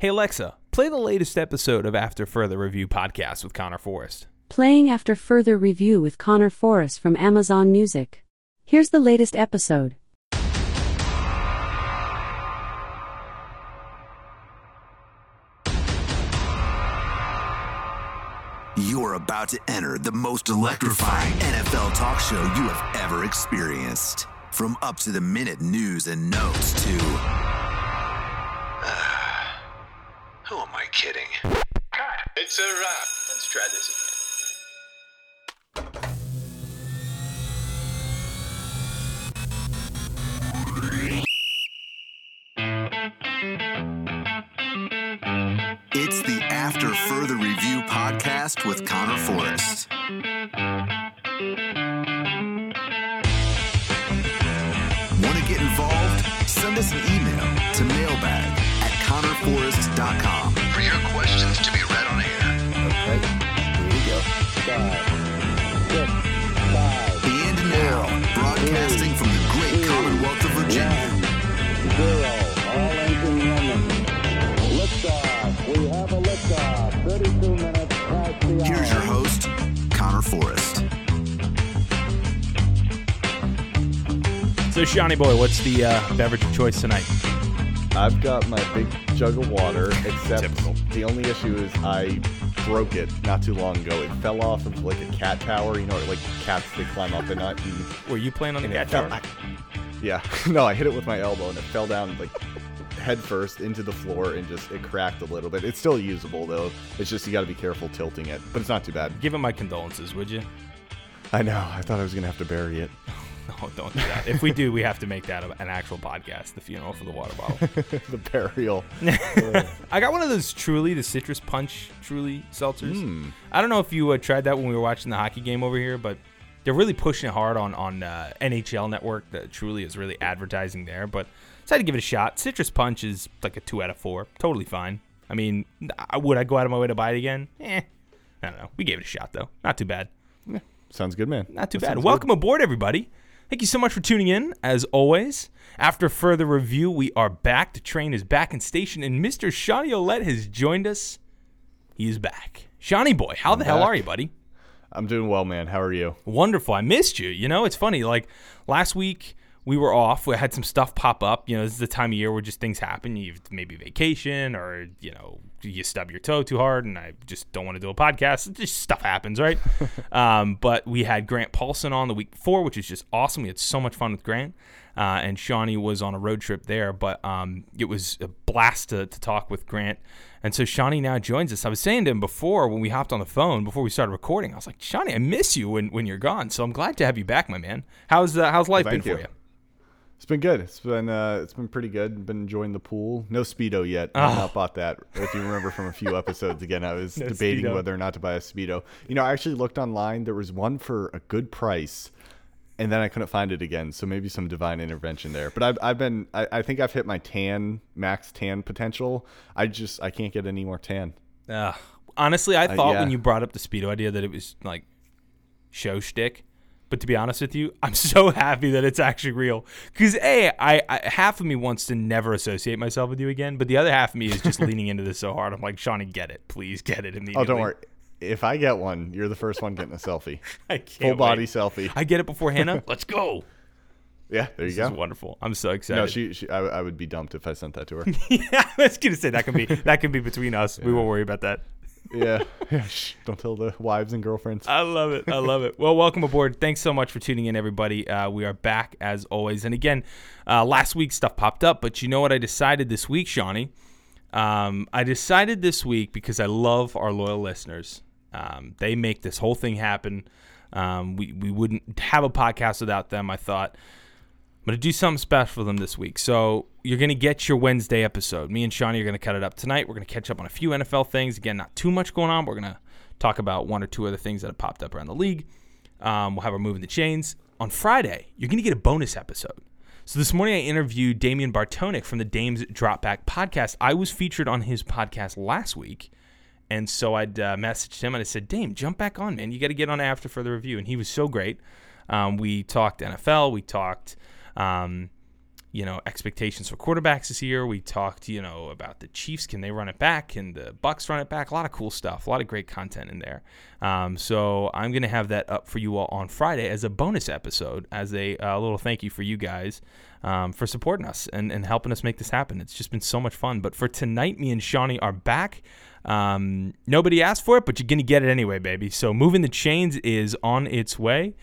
Hey Alexa, play the latest episode of After Further Review podcast with Conor Forrest. Playing after further review with Conor Forrest from Amazon Music. Here's the latest episode. You're about to enter the most electrifying NFL talk show you have ever experienced. From up to the minute news and notes to. Who am I kidding? It's a wrap. Let's try this again. It's the After Further Review podcast with Conor Forrest. Want to get involved? Send us an email to mailbag at conorforrest.com for your questions to be read on air. Okay, here we go. Five, six, five, And now, broadcasting from the great Commonwealth of Virginia, zero. All engine running. Liftoff. We have a liftoff. 32 minutes past the here's your host, Connor Forrest. So, Shawnee boy, what's the uh, beverage of choice tonight? I've got my big jug of water, except Typical. the only issue is I broke it not too long ago. It fell off of like a cat tower, you know, like cats they climb up and not. And, Were you playing on the cat tower? I- yeah, no, I hit it with my elbow and it fell down like head first into the floor and just it cracked a little bit. It's still usable though. It's just you got to be careful tilting it, but it's not too bad. Give him my condolences, would you? I know. I thought I was gonna have to bury it. No, don't do that. if we do, we have to make that an actual podcast, the funeral for the water bottle. the burial. I got one of those Truly, the citrus punch Truly seltzers. Hmm. I don't know if you uh, tried that when we were watching the hockey game over here, but they're really pushing it hard on on uh, NHL Network. That Truly is really advertising there, but decided to give it a shot. Citrus punch is like a two out of four, totally fine. I mean, would I go out of my way to buy it again? Eh, I don't know. We gave it a shot though, not too bad. Sounds good, man. Not too That bad. Welcome aboard, everybody. Thank you so much for tuning in, as always. After further review, we are back. The train is back in station, and Mr. Shawnee Olette has joined us. He is back. Shawnee boy, how the hell are you, buddy? I'm doing well, man. How are you? Wonderful. I missed you. You know, it's funny. Like last week, we were off. We had some stuff pop up. You know, this is the time of year where just things happen. You've maybe vacation or, you know, you stub your toe too hard and I just don't want to do a podcast. Just stuff happens, right? um, but we had Grant Paulsen on the week before, which is just awesome. We had so much fun with Grant. Uh, and Shawnee was on a road trip there, but um, it was a blast to, to talk with Grant. And so Shawnee now joins us. I was saying to him before when we hopped on the phone before we started recording, I was like, Shawnee, I miss you when, when you're gone. So I'm glad to have you back, my man. How's uh, how's life Thank been for you. It's been good. It's been uh, it's been pretty good. Been enjoying the pool. No speedo yet. I've not bought that. If you remember from a few episodes, again, I was No debating Speedo. whether or not to buy a speedo. You know, I actually looked online. There was one for a good price, and then I couldn't find it again. So maybe some divine intervention there. But I've I've been I, I think I've hit my tan max tan potential. I just I can't get any more tan. Uh, honestly, I thought yeah. when you brought up the Speedo idea that it was like show shtick. But to be honest with you, I'm so happy that it's actually real. Because a, I, I half of me wants to never associate myself with you again, but the other half of me is just leaning into this so hard. I'm like, Shawnee, get it, please get it immediately. Oh, don't worry. If I get one, you're the first one getting a selfie. I can't Full body wait. selfie. I get it before Hannah. Let's go. Yeah, there you This go. is wonderful. I'm so excited. No, she, she I, I would be dumped if I sent that to her. yeah, I was gonna say that can be that can be between us. We won't worry about that. Yeah. yeah shh, don't tell the wives and girlfriends. I love it. I love it. Well, welcome aboard. Thanks so much for tuning in, everybody. Uh, we are back as always. And again, uh, last week stuff popped up, but you know what I decided this week, Shawnee? Um, I decided this week because I love our loyal listeners. Um, they make this whole thing happen. Um, we, we wouldn't have a podcast without them. I thought I'm going to do something special for them this week. So you're going to get your Wednesday episode. Me and Shawnee are going to cut it up tonight. We're going to catch up on a few NFL things. Again, not too much going on. We're going to talk about one or two other things that have popped up around the league. Um, we'll have our moving the chains. On Friday, you're going to get a bonus episode. So this morning, I interviewed Damian Bartonic from the Dames Drop Back podcast. I was featured on his podcast last week. And so I'd uh, messaged him and I said, Dame, jump back on, man. You got to get on After Further Review. And he was so great. Um, we talked NFL. We talked um, you know expectations for quarterbacks this year. We talked, you know, about the Chiefs. Can they run it back? Can the Bucks run it back? A lot of cool stuff. A lot of great content in there. Um, so I'm gonna have that up for you all on Friday as a bonus episode, as a uh, little thank you for you guys um, for supporting us and, and helping us make this happen. It's just been so much fun. But for tonight, me and Shawnee are back. Um, nobody asked for it, but you're gonna get it anyway, baby. So moving the chains is on its way.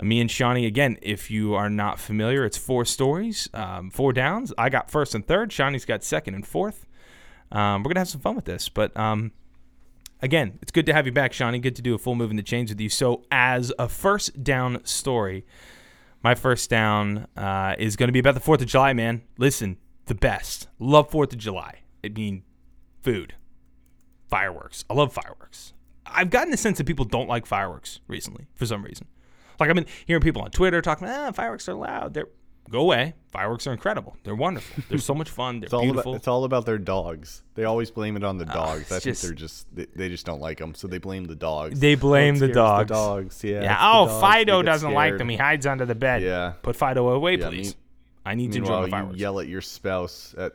Me and Shawnee, again, if you are not familiar, it's four stories, um, four downs. I got first and third. Shawnee's got second and fourth. Um, we're going to have some fun with this. But um, again, it's good to have you back, Shawnee. Good to do a full move in the chains with you. So, as a first down story, my first down uh, is going to be about the 4th of July, man. Listen, the best. Love 4th of July. I mean, food, fireworks. I love fireworks. I've gotten the sense that people don't like fireworks recently for some reason. Like I've been hearing people on Twitter talking, ah, fireworks are loud. They're go away. Fireworks are incredible. They're wonderful. They're so much fun. They're It's all beautiful. about it's all about their dogs. They always blame it on the dogs. it's I think they're just they, they just don't like them, so they blame the dogs. They blame Oh, it the dogs. dogs. Yeah. yeah. Oh, dogs. Fido doesn't like them. He hides under the bed. Yeah. Put Fido away, Yeah, please. mean- I need to enjoy Meanwhile, my you yell at your spouse at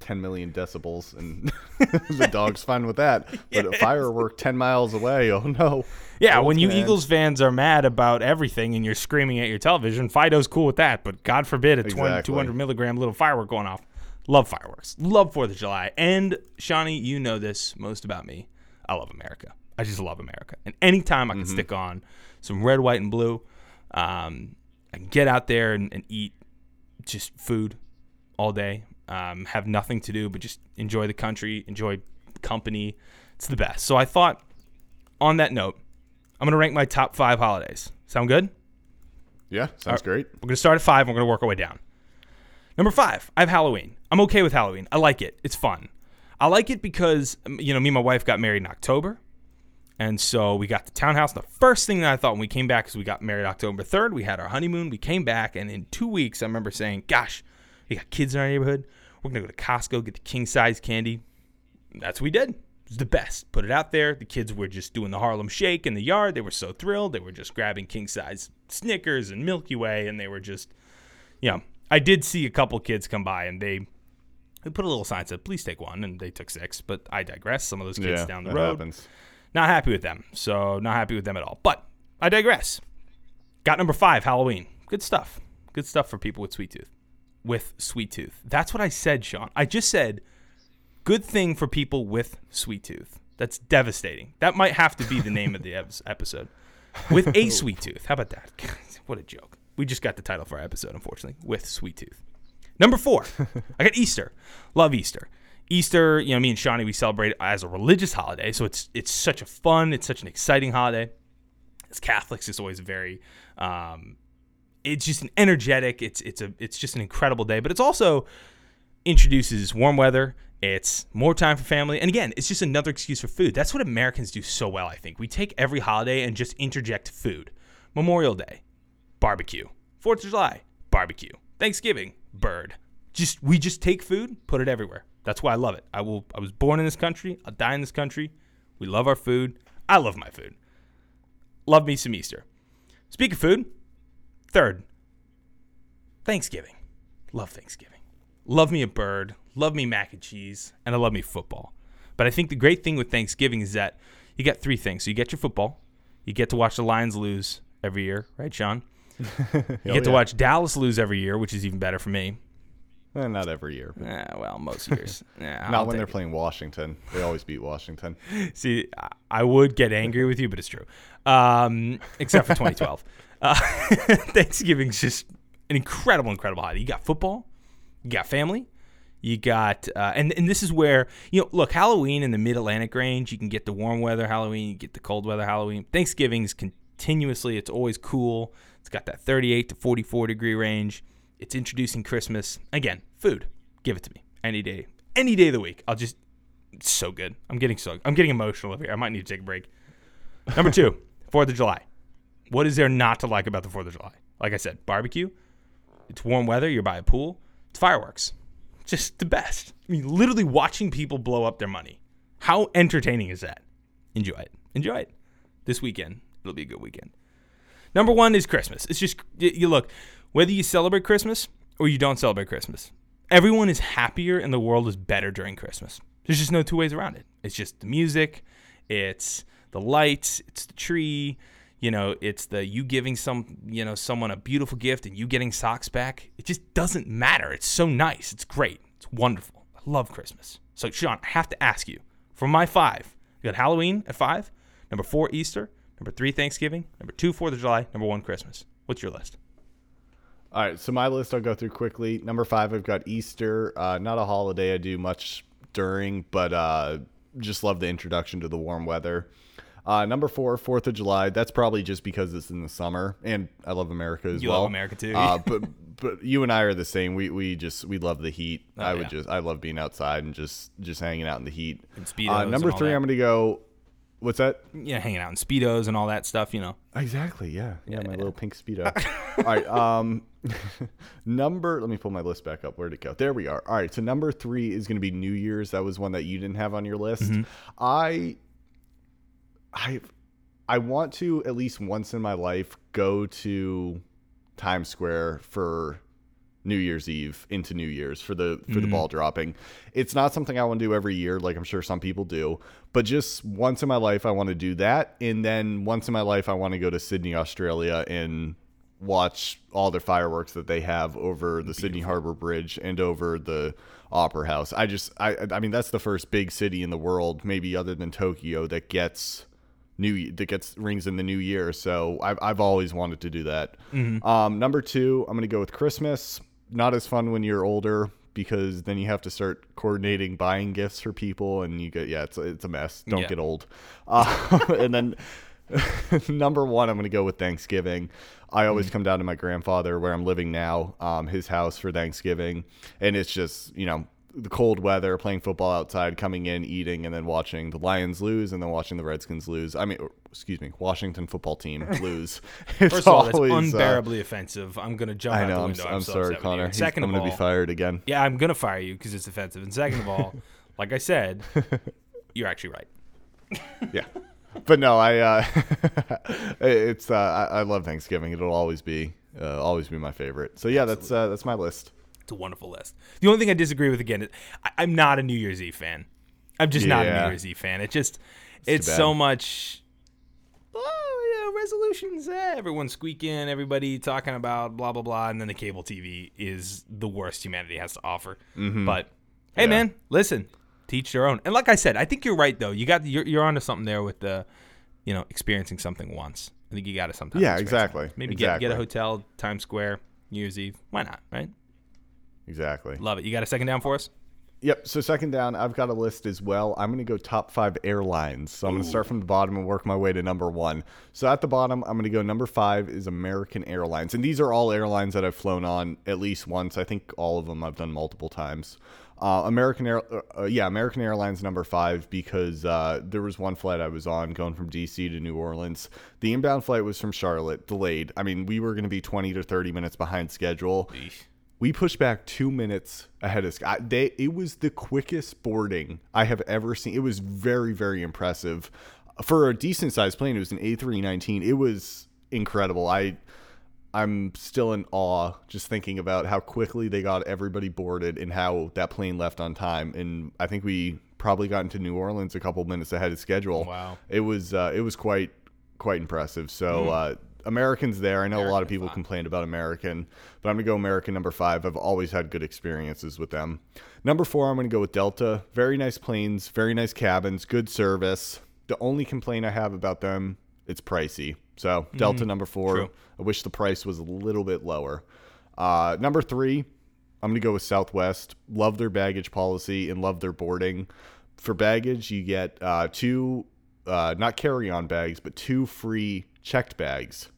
10 million decibels, and the dog's fine with that. But a firework 10 miles away, oh no. Yeah, when you man. Eagles fans are mad about everything and you're screaming at your television, Fido's cool with that. But God forbid a 20, 200 milligram little firework going off. Love fireworks. Love 4th of July. And Shawnee, you know this most about me. I love America. I just love America. And anytime I can Mm-hmm. stick on some red, white, and blue, um, I can get out there and, and eat just food all day. Um, have nothing to do but just enjoy the country, enjoy company. It's the best. So I thought, on that note, I'm gonna rank my top five holidays. Sound good? Yeah, sounds great. We're gonna start at five. And we're gonna work our way down. Number five, I have Halloween. I'm okay with Halloween. I like it. It's fun. I like it because um, you know me and my wife got married in October, and so we got the townhouse. The first thing that I thought when we came back is we got married October third. We had our honeymoon. We came back, and in two weeks, I remember saying, "Gosh, we got kids in our neighborhood. We're gonna go to Costco get the king size candy." That's what we did. The best. Put it out there. The kids were just doing the Harlem Shake in the yard. They were so thrilled. They were just grabbing king size Snickers and Milky Way, and they were just, you know, I did see a couple kids come by and they, they put a little sign that said, please take one, and they took six. But I digress. Some of those kids Yeah, down the road. happens. Not happy with them. So, not happy with them at all. But I digress. Got number five, Halloween. Good stuff. Good stuff for people with sweet tooth. With sweet tooth. That's what I said, Shawn. I just said good thing for people with sweet tooth. That's devastating. That might have to be the name of the episode. With a sweet tooth. How about that? what a joke. We just got the title for our episode, unfortunately, with sweet tooth. Number four, I got Easter. Love Easter. Easter, you know, me and Shawnee, we celebrate as a religious holiday. So it's it's such a fun, it's such an exciting holiday. As Catholics, it's always very um, it's just an energetic, it's it's a it's just an incredible day. But it's also introduces warm weather. It's more time for family. And again, it's just another excuse for food. That's what Americans do so well, I think. We take every holiday and just interject food. Memorial Day, barbecue. Fourth of July, barbecue. Thanksgiving, bird. Just we just take food, put it everywhere. That's why I love it. I will I was born in this country, I'll die in this country. We love our food. I love my food. Love me some Easter. Speak of food, third, Thanksgiving. Love Thanksgiving. Love me a bird, love me mac and cheese, and I love me football. But I think the great thing with Thanksgiving is that you get three things. So you get your football, you get to watch the Lions lose every year, right, Shawn? You get to yeah. watch Dallas lose every year, which is even better for me. Eh, not every year. but Eh, well, most years. Yeah, Not when they're it. playing Washington. They always beat Washington. See, I- I would get angry with you, but it's true. Um, except for 2012. Uh, Thanksgiving's just an incredible, incredible holiday. You got football, you got family, you got, uh, and and this is where you know, look, Halloween in the Mid Atlantic range, you can get the warm weather Halloween, you get the cold weather Halloween. Thanksgiving's continuously, it's always cool. It's got that 38 to 44 degree range. It's introducing Christmas. Again, food. Give it to me any day, any day of the week. I'll just it's so good. I'm getting so I'm getting emotional over here. I might need to take a break. Number two, Fourth of July. What is there not to like about the Fourth of July? Like I said, barbecue. It's warm weather. You're by a pool. It's fireworks. Just the best. I mean, literally watching people blow up their money. How entertaining is that? Enjoy it. Enjoy it. This weekend, it'll be a good weekend. Number one is Christmas. It's just you look whether you celebrate Christmas or you don't celebrate Christmas. Everyone is happier and the world is better during Christmas. There's just no two ways around it. It's just the music, it's the lights, it's the tree, you know, it's the you giving some, you know, someone a beautiful gift and you getting socks back. It just doesn't matter. It's so nice. It's great. It's wonderful. I love Christmas. So, Shawn, I have to ask you for my five, you got Halloween at five, number four, Easter, number three, Thanksgiving, number two, Fourth of July, number one, Christmas. What's your list? All right, so my list I'll go through quickly. Number five, I've got Easter. Uh, not a holiday I do much during, but uh, just love the introduction to the warm weather. Uh, number four, Fourth of July. That's probably just because it's in the summer, and I love America as You well. love America too. uh, but but you and I are the same. We we just we love the heat. Oh, I would yeah. just I love being outside and just just hanging out in the heat. And Speedos Uh, and number all three, that. I'm gonna go. What's that? Yeah, hanging out in speedos and all that stuff. You know. Exactly. Yeah. Yeah. my little pink speedo. All right. Um, number. Let me pull my list back up. Where'd it go? There we are. All right. So number three is going to be New Year's. That was one that you didn't have on your list. I. I. I want to at least once in my life go to Times Square for New Year's Eve into New Year's for the for the mm-hmm. ball dropping. It's not something I want to do every year, like I'm sure some people do, but just once in my life I want to do that, and then once in my life I want to go to Sydney, Australia, and watch all the fireworks that they have over the Sydney Harbor Bridge and over the Opera House. I just I I mean that's the first big city in the world, maybe other than Tokyo, that gets new that gets rings in the new year. So I've I've always wanted to do that. Um, number two, I'm gonna go with Christmas. Not as fun when you're older because then you have to start coordinating buying gifts for people, and you get yeah, it's it's a mess. Don't Yeah. get old. Uh, and then number one, I'm gonna go with Thanksgiving. I always come down to my grandfather where I'm living now, um, his house for Thanksgiving, and it's just you know the cold weather, playing football outside, coming in, eating, and then watching the Lions lose, and then watching the Redskins lose. I mean, or, excuse me, Washington football team lose. It's First of all, that's always, uh, unbearably offensive. I'm gonna jump I out know. the I'm, window. I'm, so sorry, upset with you. Conor. He's- Second I'm of gonna all, be fired again. yeah, I'm gonna fire you because it's offensive. And second of all, like I said, you're actually right. yeah but no i uh it's uh I, I love thanksgiving it'll always be uh, always be my favorite so yeah that's uh that's my list It's a wonderful list. The only thing I disagree with again is I, I'm not a New Year's Eve fan. I'm just not a New Year's Eve fan. It just it's, bad. so much. Oh yeah, resolutions. Eh, everyone squeaking, everybody talking about blah blah blah, and then the cable TV is the worst humanity has to offer. Mm-hmm. But hey, man, listen, teach their own. And like I said, I think you're right though. You got you're you're onto something there with the, you know, experiencing something once. I think you got to sometimes. Yeah, exactly. Maybe get get a hotel, Times Square, New Year's Eve. Why not? Right. Exactly Love it. You got a second down for us? Yep. So second down, I've got a list as well. I'm going to go top five airlines. So I'm going to start from the bottom and work my way to number one. So at the bottom, I'm going to go number five is American Airlines, and these are all airlines that I've flown on at least once. I think all of them I've done multiple times. Uh, American Air, uh, uh, yeah, American Airlines number five because uh, there was one flight I was on going from DC to New Orleans. The inbound flight was from Charlotte, delayed. I mean, we were going to be 20 to 30 minutes behind schedule. We pushed back two minutes ahead of I, they. It was the quickest boarding I have ever seen. It was very, very impressive for a decent sized plane. It was an A319. It was incredible. I, I'm still in awe just thinking about how quickly they got everybody boarded and how that plane left on time. And I think we probably got into New Orleans a couple minutes ahead of schedule. Wow. It was uh, it was quite quite impressive. So uh, Americans there. I know a lot of people complained about American, but I'm gonna go American number five. I've always had good experiences with them. Number four, I'm gonna go with Delta. Very nice planes, very nice cabins, good service. The only complaint I have about them, it's pricey. So Delta number four. True. I wish the price was a little bit lower. Uh, number three, I'm going to go with Southwest. Love their baggage policy and love their boarding. For baggage, you get uh, two, uh, not carry on bags, but two free checked bags,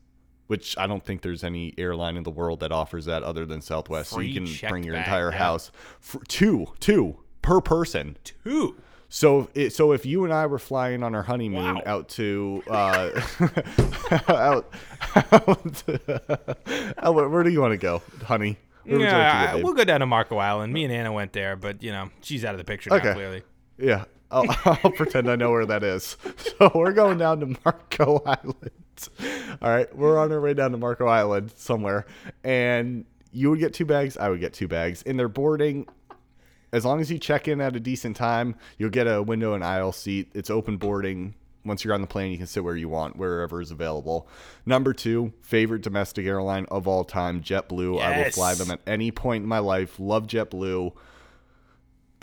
which I don't think there's any airline in the world that offers that other than Southwest. so you can bring your bag, entire yeah. house. For two, two per person. Two. So, it, so if you and I were flying on our honeymoon Wow. out to, uh, out, out, out- where, where do you want to go, honey? Where would like Yeah, go, we'll go down to Marco Island. Me and Anna went there, but you know she's out of the picture now. Clearly, Yeah, I'll, I'll pretend I know where that is. So we're going down to Marco Island. All right, we're on our way down to Marco Island somewhere, and you would get two bags. I would get two bags. In their boarding, as long as you check in at a decent time, you'll get a window and aisle seat. It's open boarding. Once you're on the plane, you can sit where you want, wherever is available. Number two, favorite domestic airline of all time, JetBlue. I will fly them at any point in my life. Love JetBlue.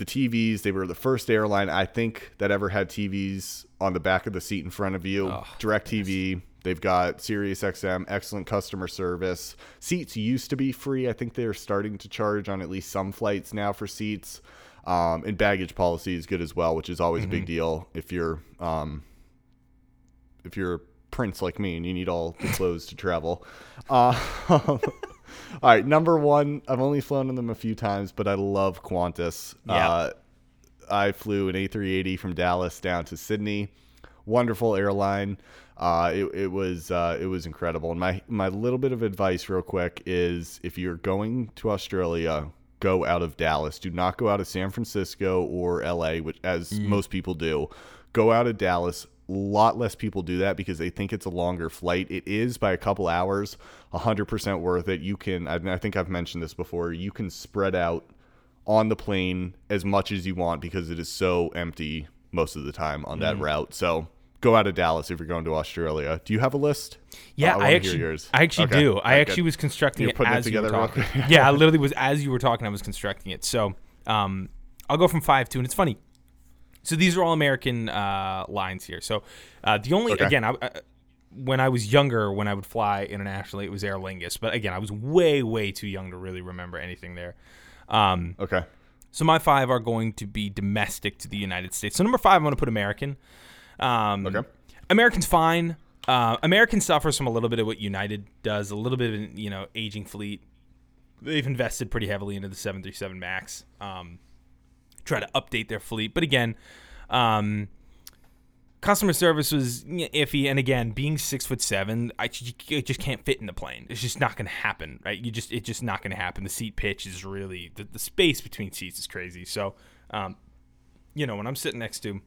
The TVs, they were the first airline I think that ever had TVs on the back of the seat in front of you. DirecTV. They've got Sirius XM, excellent customer service. Seats used to be free. I think they're starting to charge on at least some flights now for seats. Um, and baggage policy is good as well, which is always a big deal if you're um, if you're a prince like me and you need all the clothes to travel. Uh, all right, number one. I've only flown in them a few times, but I love Qantas. Yeah. Uh, I flew an A380 from Dallas down to Sydney. Wonderful airline. Uh, it, it was uh, it was incredible. And my my little bit of advice, real quick, is if you're going to Australia, go out of Dallas. Do not go out of San Francisco or LA, which as most people do. Go out of Dallas. A lot less people do that because they think it's a longer flight. It is by a couple hours, 100% worth it. You can, I, I think I've mentioned this before, you can spread out on the plane as much as you want because it is so empty most of the time on Mm. that route. So go out of Dallas if you're going to Australia. Do you have a list? Yeah, wanna I actually, yours. I actually Okay. do. I right, actually good. was constructing You're it putting it as you were talking. yeah, I literally was as you were talking. I was constructing it. So, um, I'll go from five to, and it's funny. So these are all American uh, lines here. So uh, the only Okay. again, I, I, when I was younger, when I would fly internationally, it was Aer Lingus. But again, I was way way too young to really remember anything there. Um, Okay. so my five are going to be domestic to the United States. So number five, I'm going to put American. Um, Okay. American's fine. Uh, American suffers from a little bit of what United does, a little bit of you know aging fleet. They've invested pretty heavily into the 737 Max. Um, try to update their fleet, but again, um, customer service was iffy. And again, being six foot seven, I it just can't fit in the plane. It's just not going to happen, right? You just it's just not going to happen. The seat pitch is really the, the space between seats is crazy. So, um, you know, when I'm sitting next to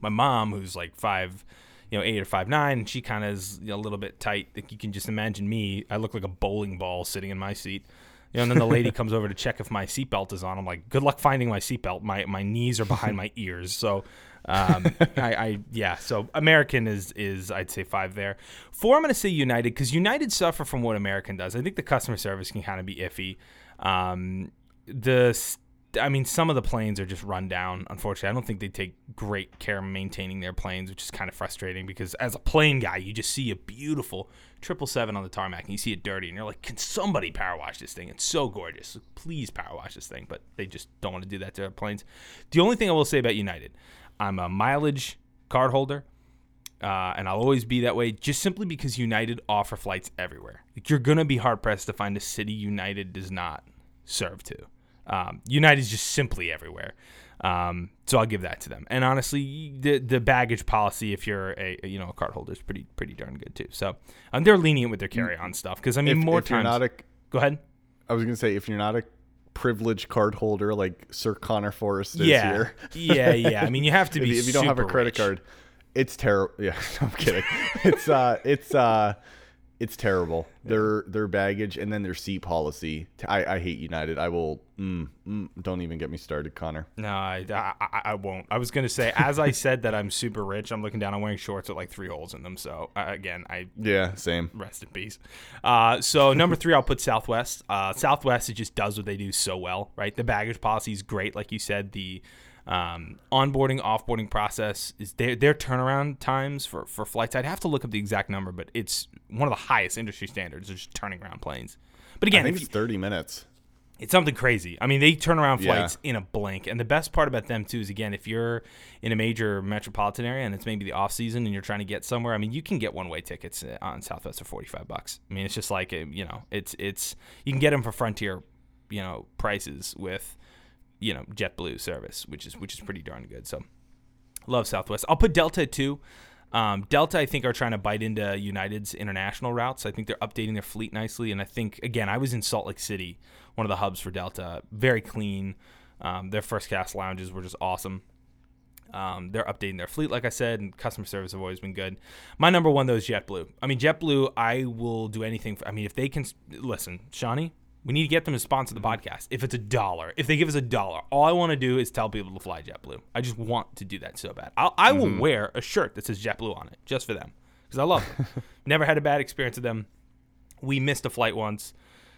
my mom, who's like five, you know, eight or five nine, she kind of is you know, a little bit tight. Like you can just imagine me. I look like a bowling ball sitting in my seat. You know, and then the lady comes over to check if my seatbelt is on. I'm like, good luck finding my seatbelt. My my knees are behind my ears. So, um, I, I yeah. So American is is I'd say five there. Four, I'm going to say United because United suffer from what American does. I think the customer service can kind of be iffy. Um, the I mean, some of the planes are just run down. Unfortunately, I don't think they take great care maintaining their planes, which is kind of frustrating because as a plane guy, you just see a beautiful triple seven on the tarmac and you see it dirty, and you're like, "Can somebody power wash this thing? It's so gorgeous. Please power wash this thing." But they just don't want to do that to their planes. The only thing I will say about United, I'm a mileage card holder. Uh, and I'll always be that way, just simply because United offer flights everywhere. Like you're gonna be hard pressed to find a city United does not serve to. Um, United is just simply everywhere. Um, so I'll give that to them. And honestly, the the baggage policy, if you're a you know a card holder, is pretty pretty darn good too. So um, they're lenient with their carry on stuff because I mean If, more if you're times. not a, go ahead. I was gonna say if you're not a privileged card holder like Sir Conor Forrest is Yeah, here, yeah, yeah. I mean, you have to be. if you don't have a credit rich. card, it's terrible. Yeah, I'm kidding. it's uh, it's uh, it's terrible. Their their baggage and then their seat policy. I, I hate United. I will. Mm, mm, don't even get me started, Conor. No, I, I, I- won't. I was gonna say, as I said that I'm super rich. I'm looking down. I'm wearing shorts with like three holes in them. So uh, again, I Yeah, same. rest in peace. Uh, so number three, I'll put Southwest. Uh, Southwest, it just does what they do so well, right? The baggage policy is great, like you said. The um, onboarding, offboarding process is their their turnaround times for for flights. I'd have to look up the exact number, but it's one of the highest industry standards. of just turning around planes. But again, it's you- 30 minutes. it's something crazy. I mean, they turn around Yeah. flights in a blink. And the best part about them too is again, if you're in a major metropolitan area and it's maybe the off season and you're trying to get somewhere, I mean, you can get one way tickets uh, on Southwest for 45 bucks. I mean, it's just like, uh, you know, it's it's you can get them for Frontier, you know, prices with you know, JetBlue service, which is which is pretty darn good. So, love Southwest. I'll put Delta too. Um, Delta, I think, are trying to bite into United's international routes. I think they're updating their fleet nicely, and I think again, I was in Salt Lake City, one of the hubs for Delta. Very clean. Um, their first class lounges were just awesome. Um, they're updating their fleet, like I said, and customer service have always been good. My number one though is JetBlue. I mean, JetBlue, I will do anything. For, I mean, if they can listen, Shawnee, We need to get them to sponsor the mm-hmm. podcast. If it's a dollar, if they give us a dollar, all I want to do is tell people to fly JetBlue. I just want to do that so bad. I'll, I will mm-hmm. wear a shirt that says JetBlue on it just for them because I love them. Never had a bad experience with them. We missed a flight once.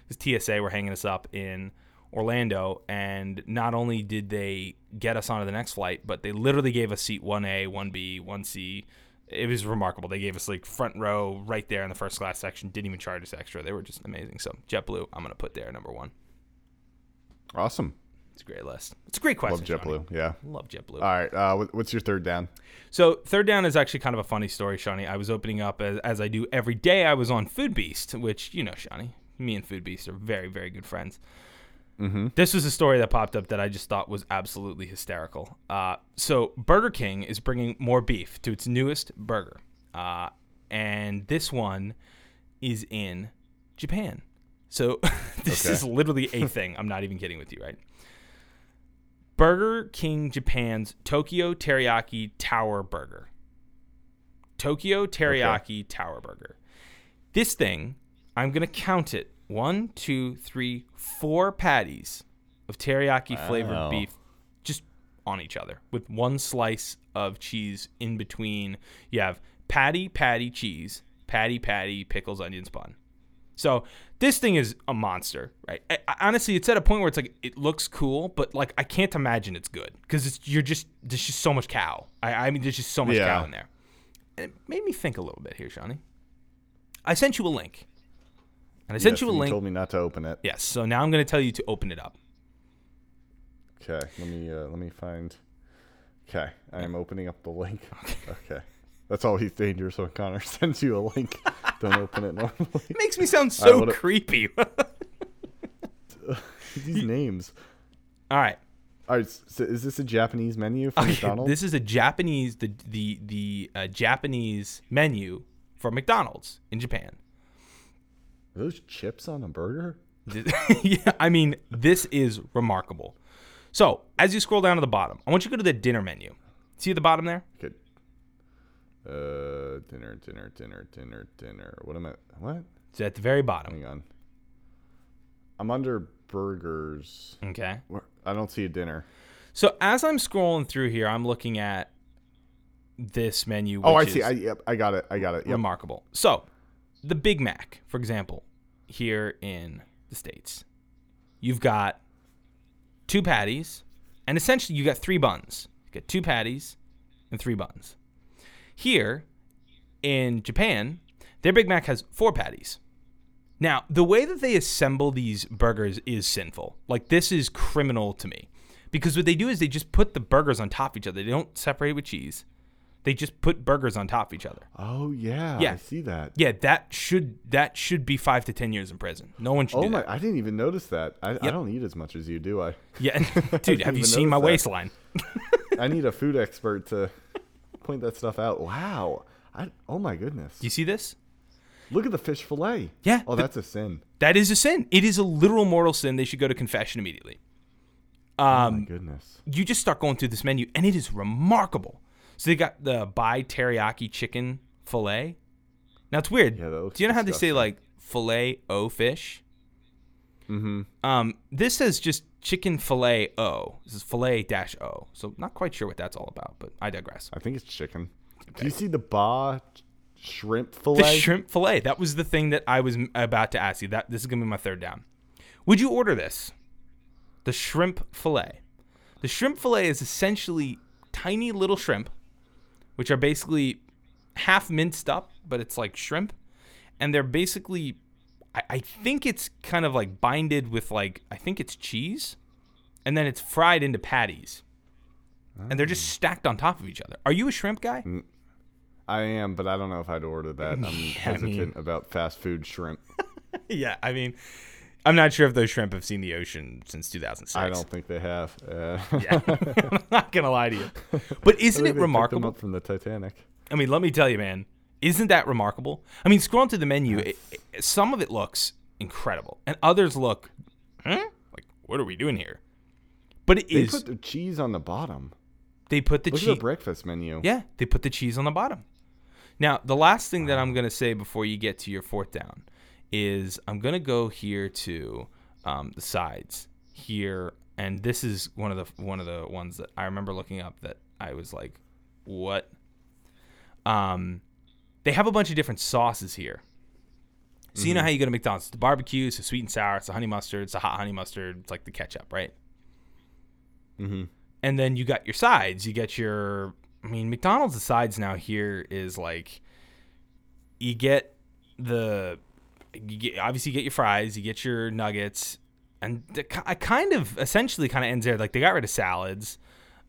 Because TSA were hanging us up in Orlando, and not only did they get us onto the next flight, but they literally gave us seat 1A, 1B, 1C. It was remarkable. They gave us like front row right there in the first class section. Didn't even charge us extra. They were just amazing. So JetBlue, I'm gonna put there number one. Awesome. It's a great list. It's a great question. Love Shawnee. JetBlue. Yeah. Love JetBlue. All right. Uh, what's your third down? So third down is actually kind of a funny story, Shawnee. I was opening up as, as I do every day. I was on Foodbeast, which you know, Shawnee. Me and Foodbeast are very, very good friends. This was a story that popped up that I just thought was absolutely hysterical. Uh, so Burger King is bringing more beef to its newest burger, uh, and this one is in Japan. So this Okay. is literally a thing. I'm not even kidding with you, right? Burger King Japan's Tokyo Teriyaki Tower Burger. Tokyo Teriyaki Tower Burger. This thing, I'm going to count it one, two, three, four patties of teriyaki flavored Wow. beef just on each other with one slice of cheese in between. You have patty, patty, cheese, patty, patty, pickles, onions, bun. So this thing is a monster, right? I, I- honestly, it's at a point where it's like it looks cool, but like I can't imagine it's good because it's you're just there's just so much cow. I, I mean, there's just so much Yeah. cow in there. And it made me think a little bit here, Shawnee. I sent you a link, and I sent Yes, you a link. told me not to open it. Yes. So now I'm going to tell you to open it up. Okay. Let me uh, let me find. Okay. I am opening up the link. Okay. That's always dangerous when Conor sends you a link. Don't open it normally. It makes me sound so creepy. These names. right. All right. So is this a Japanese menu from Okay, McDonald's? This is a Japanese the the the uh, Japanese menu for McDonald's in Japan. Are those chips on a burger? yeah, I mean, this is remarkable. So, as you scroll down to the bottom, I want you to go to the dinner menu. See at the bottom there? Good. Uh, dinner, dinner, dinner, dinner, dinner. What am I? What? It's at the very bottom. Hang on. I'm under burgers. Okay. I don't see a dinner. So, as I'm scrolling through here, I'm looking at this menu. Oh, I see. I yep, I got it. I got it. Yep. remarkable. So, the Big Mac, for example, here in the States, you've got two patties, and essentially you've got three buns. You got two patties and three buns. Here in Japan, their Big Mac has four patties. Now, the way that they assemble these burgers is sinful. Like, this is criminal to me. Because what they do is they just put the burgers on top of each other. They don't separate with cheese. They just put burgers on top of each other. Oh yeah, Yeah. I see that. Yeah, that should that should be five to ten years in prison. No one should Oh my! I didn't even notice that. I, I don't eat as much as you do. I Yeah, dude, have you seen my that. waistline? I need a food expert to point that stuff out. Wow. I, oh my goodness. Do you see this? Look at the fish fillet. Yeah, Oh, that's a sin. That is a sin. It is a literal mortal sin. They should go to confession immediately. oh Um, my goodness. you just start going through this menu, and it is remarkable. So they got the Bai teriyaki chicken fillet. Now it's weird. Yeah, Do you know how they say like filet o fish? Mm-hmm. Um, this says just chicken filet o. This is filet dash o. So not quite sure what that's all about, but I digress. I think it's chicken. Do you see the ba shrimp filet? The shrimp fillet. That was the thing that I was about to ask you. That this is gonna be my third down. Would you order this? The shrimp fillet. The shrimp fillet is essentially tiny little shrimp, which are basically half minced up, but it's like shrimp, and they're basically. I, I think it's kind of like binded with like I think it's cheese, and then it's fried into patties, and they're just mm. stacked on top of each other. Are you a shrimp guy? I am, but I don't know if I'd order that. I'm I hesitant mean- about fast food shrimp. yeah, I mean, I'm not sure if those shrimp have seen the ocean since 2006. I don't think they have. Uh, Yeah, I'm not gonna lie to you. But isn't it they remarkable? up from the Titanic. I mean, let me tell you, man. Isn't that remarkable? I mean, scrolling through the menu, it, it- some of it looks incredible, and others look, huh? Like, what are we doing here? But it They is. put the cheese on the bottom. they put the Look at cheese. the breakfast menu. Yeah, they put the cheese on the bottom. Now, the last thing that I'm going to say before you get to your fourth down is I'm going to go here to um, the sides here, and this is one of the one of the ones that I remember looking up that I was like, what? Um, they have a bunch of different sauces here. So you know how you go to McDonald's, it's the barbecue, it's the sweet and sour, it's the honey mustard, it's the hot honey mustard, it's like the ketchup, right? Mm-hmm. And then you got your sides. You get your, I mean, McDonald's the sides now here is like, you get the, you get obviously you get your fries, you get your nuggets, and the, I kind of essentially kind of ends there. Like they got rid of salads,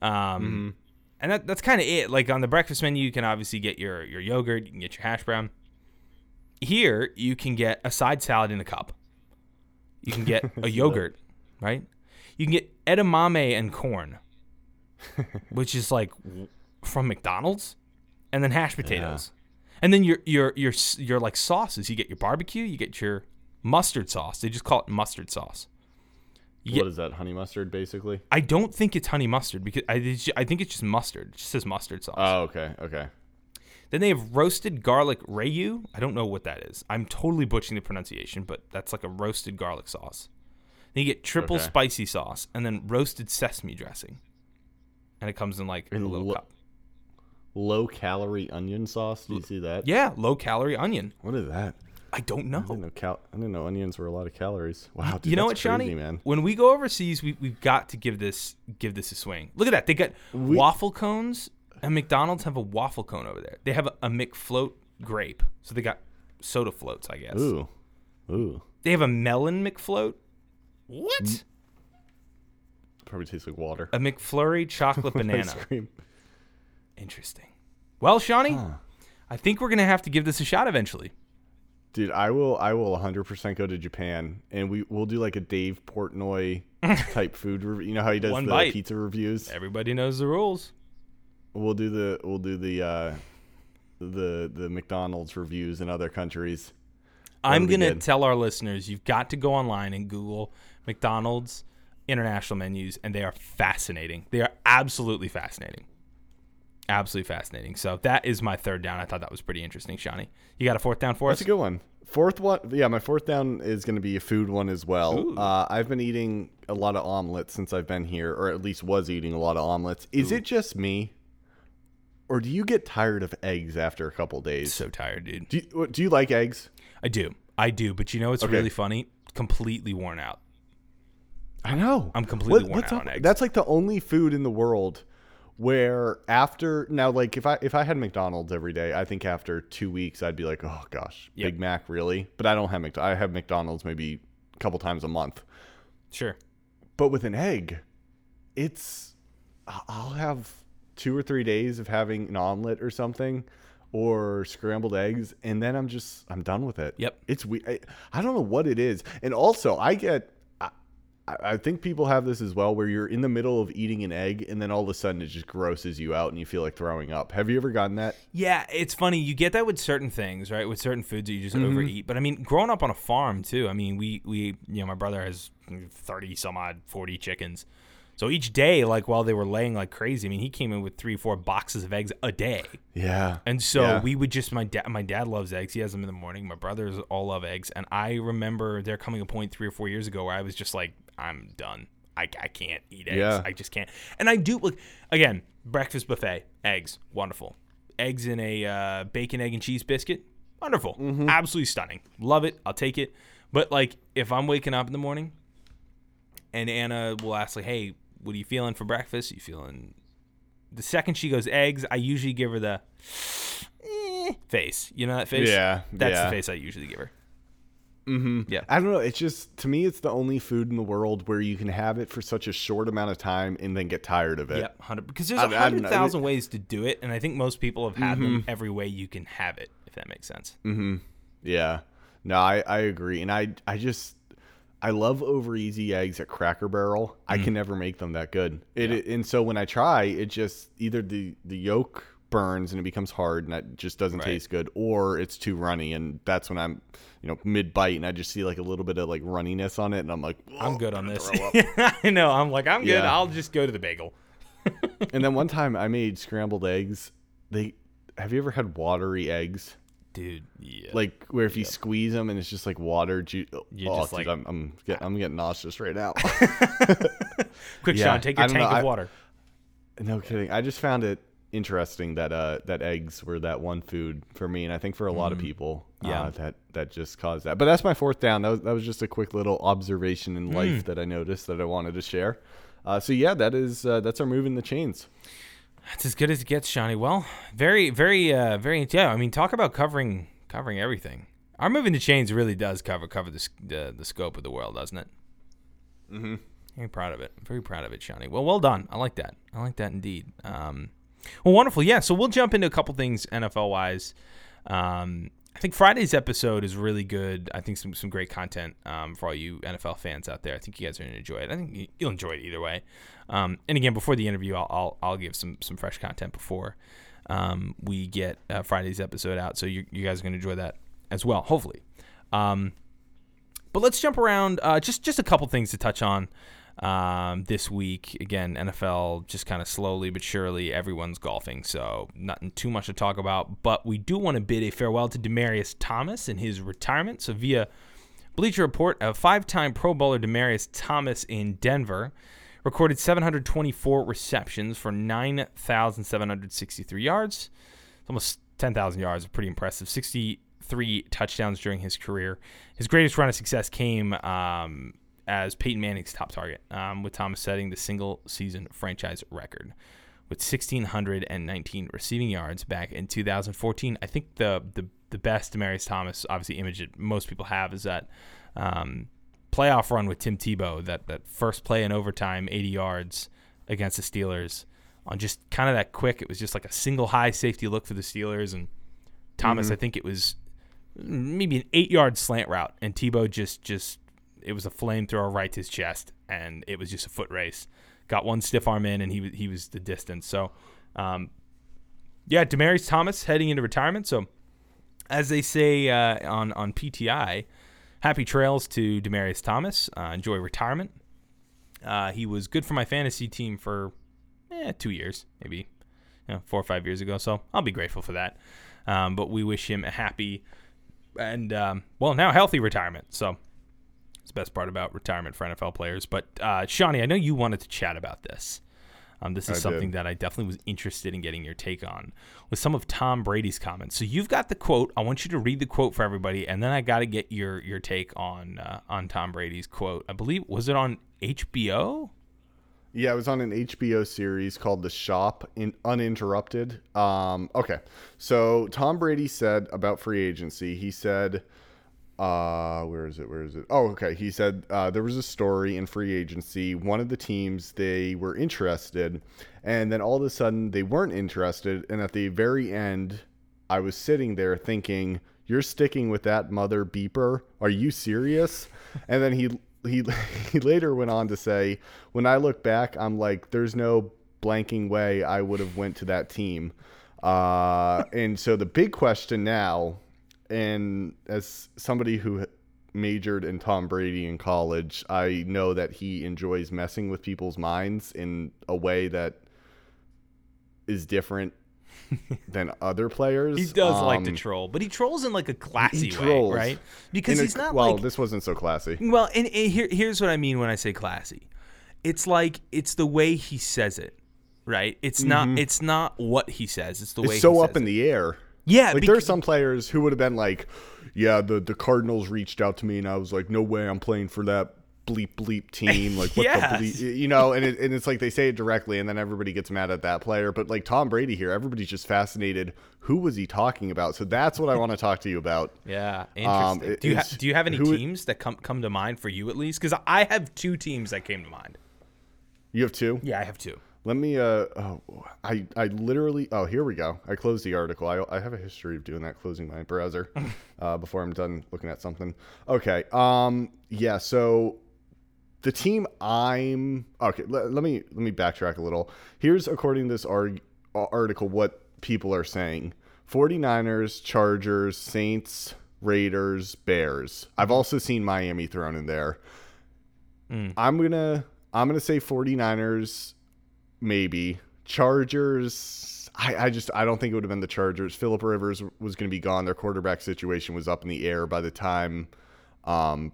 um, and that, that's kind of it. Like on the breakfast menu, you can obviously get your your yogurt, you can get your hash brown. Here, you can get a side salad in a cup. You can get a yogurt, right? You can get edamame and corn, which is like from McDonald's, and then hash potatoes, and then your your your your like sauces. You get your barbecue, you get your mustard sauce. They just call it mustard sauce. You What get- is that? Honey mustard, basically. I don't think it's honey mustard because I, I think it's just mustard. It just says mustard sauce. Oh, okay, okay. Then they have roasted garlic rayu. I don't know what that is. I'm totally butchering the pronunciation, but that's like a roasted garlic sauce. Then you get triple Okay. spicy sauce and then roasted sesame dressing. And it comes in like a little lo- cup. Low calorie onion sauce. Do you see that? Yeah, low calorie onion. What is that? I don't I didn't know. know cal- I didn't know onions were a lot of calories. Wow, dude, you know what, Shawnee? crazy, man. When we go overseas, we we've got to give this give this a swing. Look at that. They got We- waffle cones, and McDonald's have a waffle cone over there. They have a, a McFloat grape, so they got soda floats, I guess. Ooh, ooh. They have a melon McFloat. What? Probably tastes like water. A McFlurry chocolate banana. Ice cream. Interesting. Well, Shawnee, I think we're gonna have to give this a shot eventually. Dude, I will. I will 100% go to Japan, and we we'll do like a Dave Portnoy type food review. You know how he does One the bite. pizza reviews. Everybody knows the rules. We'll do the we'll do the uh, the the McDonald's reviews in other countries. I'm gonna good. tell our listeners you've got to go online and Google McDonald's international menus, and they are fascinating. They are absolutely fascinating. Absolutely fascinating. So that is my third down. I thought that was pretty interesting, Shawnee. You got a fourth down for That's us? a good one. Fourth one, yeah, my fourth down is going to be a food one as well. Uh, I've been eating a lot of omelets since I've been here, or at least was eating a lot of omelets. Is it just me, or do you get tired of eggs after a couple days? so tired, dude. do you, do you like eggs? I do. I do. But you know what's Okay. really funny? Completely worn out. I know. I'm completely worn what's out up- on eggs. That's like the only food in the world where after now, like if I if I had McDonald's every day, I think after two weeks I'd be like, oh gosh, Yep. Big Mac really? But I don't have Mc, I have McDonald's maybe a couple times a month. Sure. But with an egg, it's I'll have two or three days of having an omelet or something. Or scrambled eggs, and then I'm just I'm done with it. Yep. It's we. I, I don't know what it is, and also I get I, think people have this as well, where you're in the middle of eating an egg, and then all of a sudden it just grosses you out, and you feel like throwing up. Have you ever gotten that? Yeah, it's funny. You get that with certain things, right? With certain foods that you just mm-hmm. overeat. But I mean, growing up on a farm too. I mean, we we you know my brother has thirty some odd, forty chickens. So each day, like while they were laying like crazy, I mean, he came in with three, four boxes of eggs a day. Yeah. And so Yeah. we would just my dad my dad loves eggs. He has them in the morning. My brothers all love eggs. And I remember there coming a point three or four years ago where I was just like, I'm done. I, I can't eat eggs. Yeah. I just can't. And I do look again, breakfast buffet, eggs, wonderful. Eggs in a uh, bacon, egg, and cheese biscuit, wonderful. Mm-hmm. Absolutely stunning. Love it. I'll take it. But like if I'm waking up in the morning and Anna will ask like, Hey, what are you feeling for breakfast? you feeling the second she goes eggs, I usually give her the eh, face. You know that face? Yeah, That's yeah. the face I usually give her. Mm-hmm. Yeah. I don't know. It's just to me, it's the only food in the world where you can have it for such a short amount of time and then get tired of it. Yep, hundred because there's a I don't hundred know. thousand ways to do it, and I think most people have had Mm-hmm. them every way you can have it, if that makes sense. Hmm. Yeah. No, I, I agree. And I I just I love over easy eggs at Cracker Barrel. I Mm. can never make them that good. It, it- and so when I try, it just either the the yolk burns and it becomes hard and it just doesn't Right. taste good or it's too runny and that's when I'm you know mid bite and I just see like a little bit of like runniness on it and I'm like I'm "Oh, good on this. I know. I'm like, I'm good. Yeah. I'll just go to the bagel. and then one time I made scrambled eggs. They have you ever had watery eggs? dude. Yeah. Like where if you squeeze them and it's just like water juice. Oh, You're oh, just like- I'm I'm, get, I'm getting nauseous right now. quick, yeah, Shawn, take your tank know, of I- water. no kidding. I just found it interesting that uh that eggs were that one food for me, and I think for a lot of people, Mm. Yeah. uh, that that just caused that. But that's my fourth down. That was that was just a quick little observation in Mm. life that I noticed that I wanted to share. Uh, so yeah, that is uh, that's our move in the chains. That's as good as it gets, Johnny. Well, very, very, uh, very. Yeah, I mean, talk about covering covering everything. Our moving the chains really does cover cover the the, the scope of the world, doesn't it? Mm-hmm. Very proud of it. Very proud of it, Johnny. Well, well done. I like that. I like that indeed. Um, well, wonderful. Yeah. So we'll jump into a couple things NFL wise. Um, I think Friday's episode is really good. I think some some great content um, for all you NFL fans out there. I think you guys are going to enjoy it. I think you- you'll enjoy it either way. Um, and again, before the interview, I'll, I'll I'll give some some fresh content before um, we get uh, Friday's episode out. So you you guys are going to enjoy that as well, hopefully. Um, but let's jump around. Uh, just just a couple things to touch on um, this week. Again, NFL just kind of slowly but surely everyone's golfing, so nothing too much to talk about. But we do want to bid a farewell to Demaryius Thomas in his retirement. So via Bleacher Report, a five-time Pro Bowler Demaryius Thomas in Denver recorded 724 receptions for 9,763 yards. It's almost 10,000 yards. Pretty impressive. 63 touchdowns during his career. His greatest run of success came um, as Peyton Manning's top target, um, with Thomas setting the single season franchise record with 1,619 receiving yards back in 2014. I think the the, the best Demaryius Thomas, obviously, image that most people have is that um, playoff run with Tim Tebow, that, that first play in overtime, 80 yards against the Steelers on just kind of that quick. It was just like a single high safety look for the Steelers. And Thomas, I think it was maybe an eight yard slant route. And Tebow just, just, it was a flamethrower right to his chest. And it was just a foot race. Got one stiff arm in, and he, wa- he was the distance. So, um, yeah, Demaryius Thomas heading into retirement. So, as they say uh, on on PTI, happy trails to Demaryius Thomas. Uh, enjoy retirement. Uh, he was good for my fantasy team for eh, two years, maybe you know, four or five years ago. So I'll be grateful for that. Um, but we wish him a happy and um, well now healthy retirement. So it's the best part about retirement for NFL players. But uh, Shawnee, I know you wanted to chat about this. Um, this is I something did. that I definitely was interested in getting your take on with some of Tom Brady's comments. So you've got the quote. I want you to read the quote for everybody, and then I got to get your your take on uh, on Tom Brady's quote. I believe was it on HBO? Yeah, it was on an HBO series called The Shop in Uninterrupted. Um, okay. So Tom Brady said about free agency, he said, uh, where is it? Where is it? Oh, okay. He said uh, there was a story in free agency. One of the teams, they were interested, and then all of a sudden they weren't interested. And at the very end, I was sitting there thinking, "You're sticking with that mother beeper? Are you serious?" and then he he he later went on to say, "When I look back, I'm like, there's no blanking way I would have went to that team." Uh, and so the big question now, and as somebody who majored in Tom Brady in college, I know that he enjoys messing with people's minds in a way that is different than other players. He does like to Um, troll, but he trolls in like a classy way, right? Because in a- he's not well. like this wasn't so classy. Well, and, and here, here's what I mean when I say classy. It's like it's the way he says it, right? It's not. It's not what he says. It's the way Mm-hmm. It's so up in it. the air. Yeah, like beca- there's some players who would have been like, "Yeah, the the Cardinals reached out to me, and I was like, no way, I'm playing for that bleep bleep team. Like, what Yes. the bleep, you know?" And it, and it's like they say it directly, and then everybody gets mad at that player. But like Tom Brady here, everybody's just fascinated. Who was he talking about? So that's what I want to talk to you about. Yeah, interesting. Um, do you ha- do you have any teams that come come to mind for you at least? Because I have two teams that came to mind. You have two. Yeah, I have two. Let me. Uh, oh, I I literally. Oh, here we go. I closed the article. I I have a history of doing that, closing my browser uh, before I'm done looking at something. Okay. Um. Yeah. So the team I'm okay. Let, let me let me backtrack a little. Here's according to this arg, uh, article what people are saying: 49ers, Chargers, Saints, Raiders, Bears. I've also seen Miami thrown in there. I'm gonna I'm gonna say 49ers maybe. Chargers, I, I just I don't think it would have been the Chargers. Philip Rivers was going to be gone. Their quarterback situation was up in the air by the time um,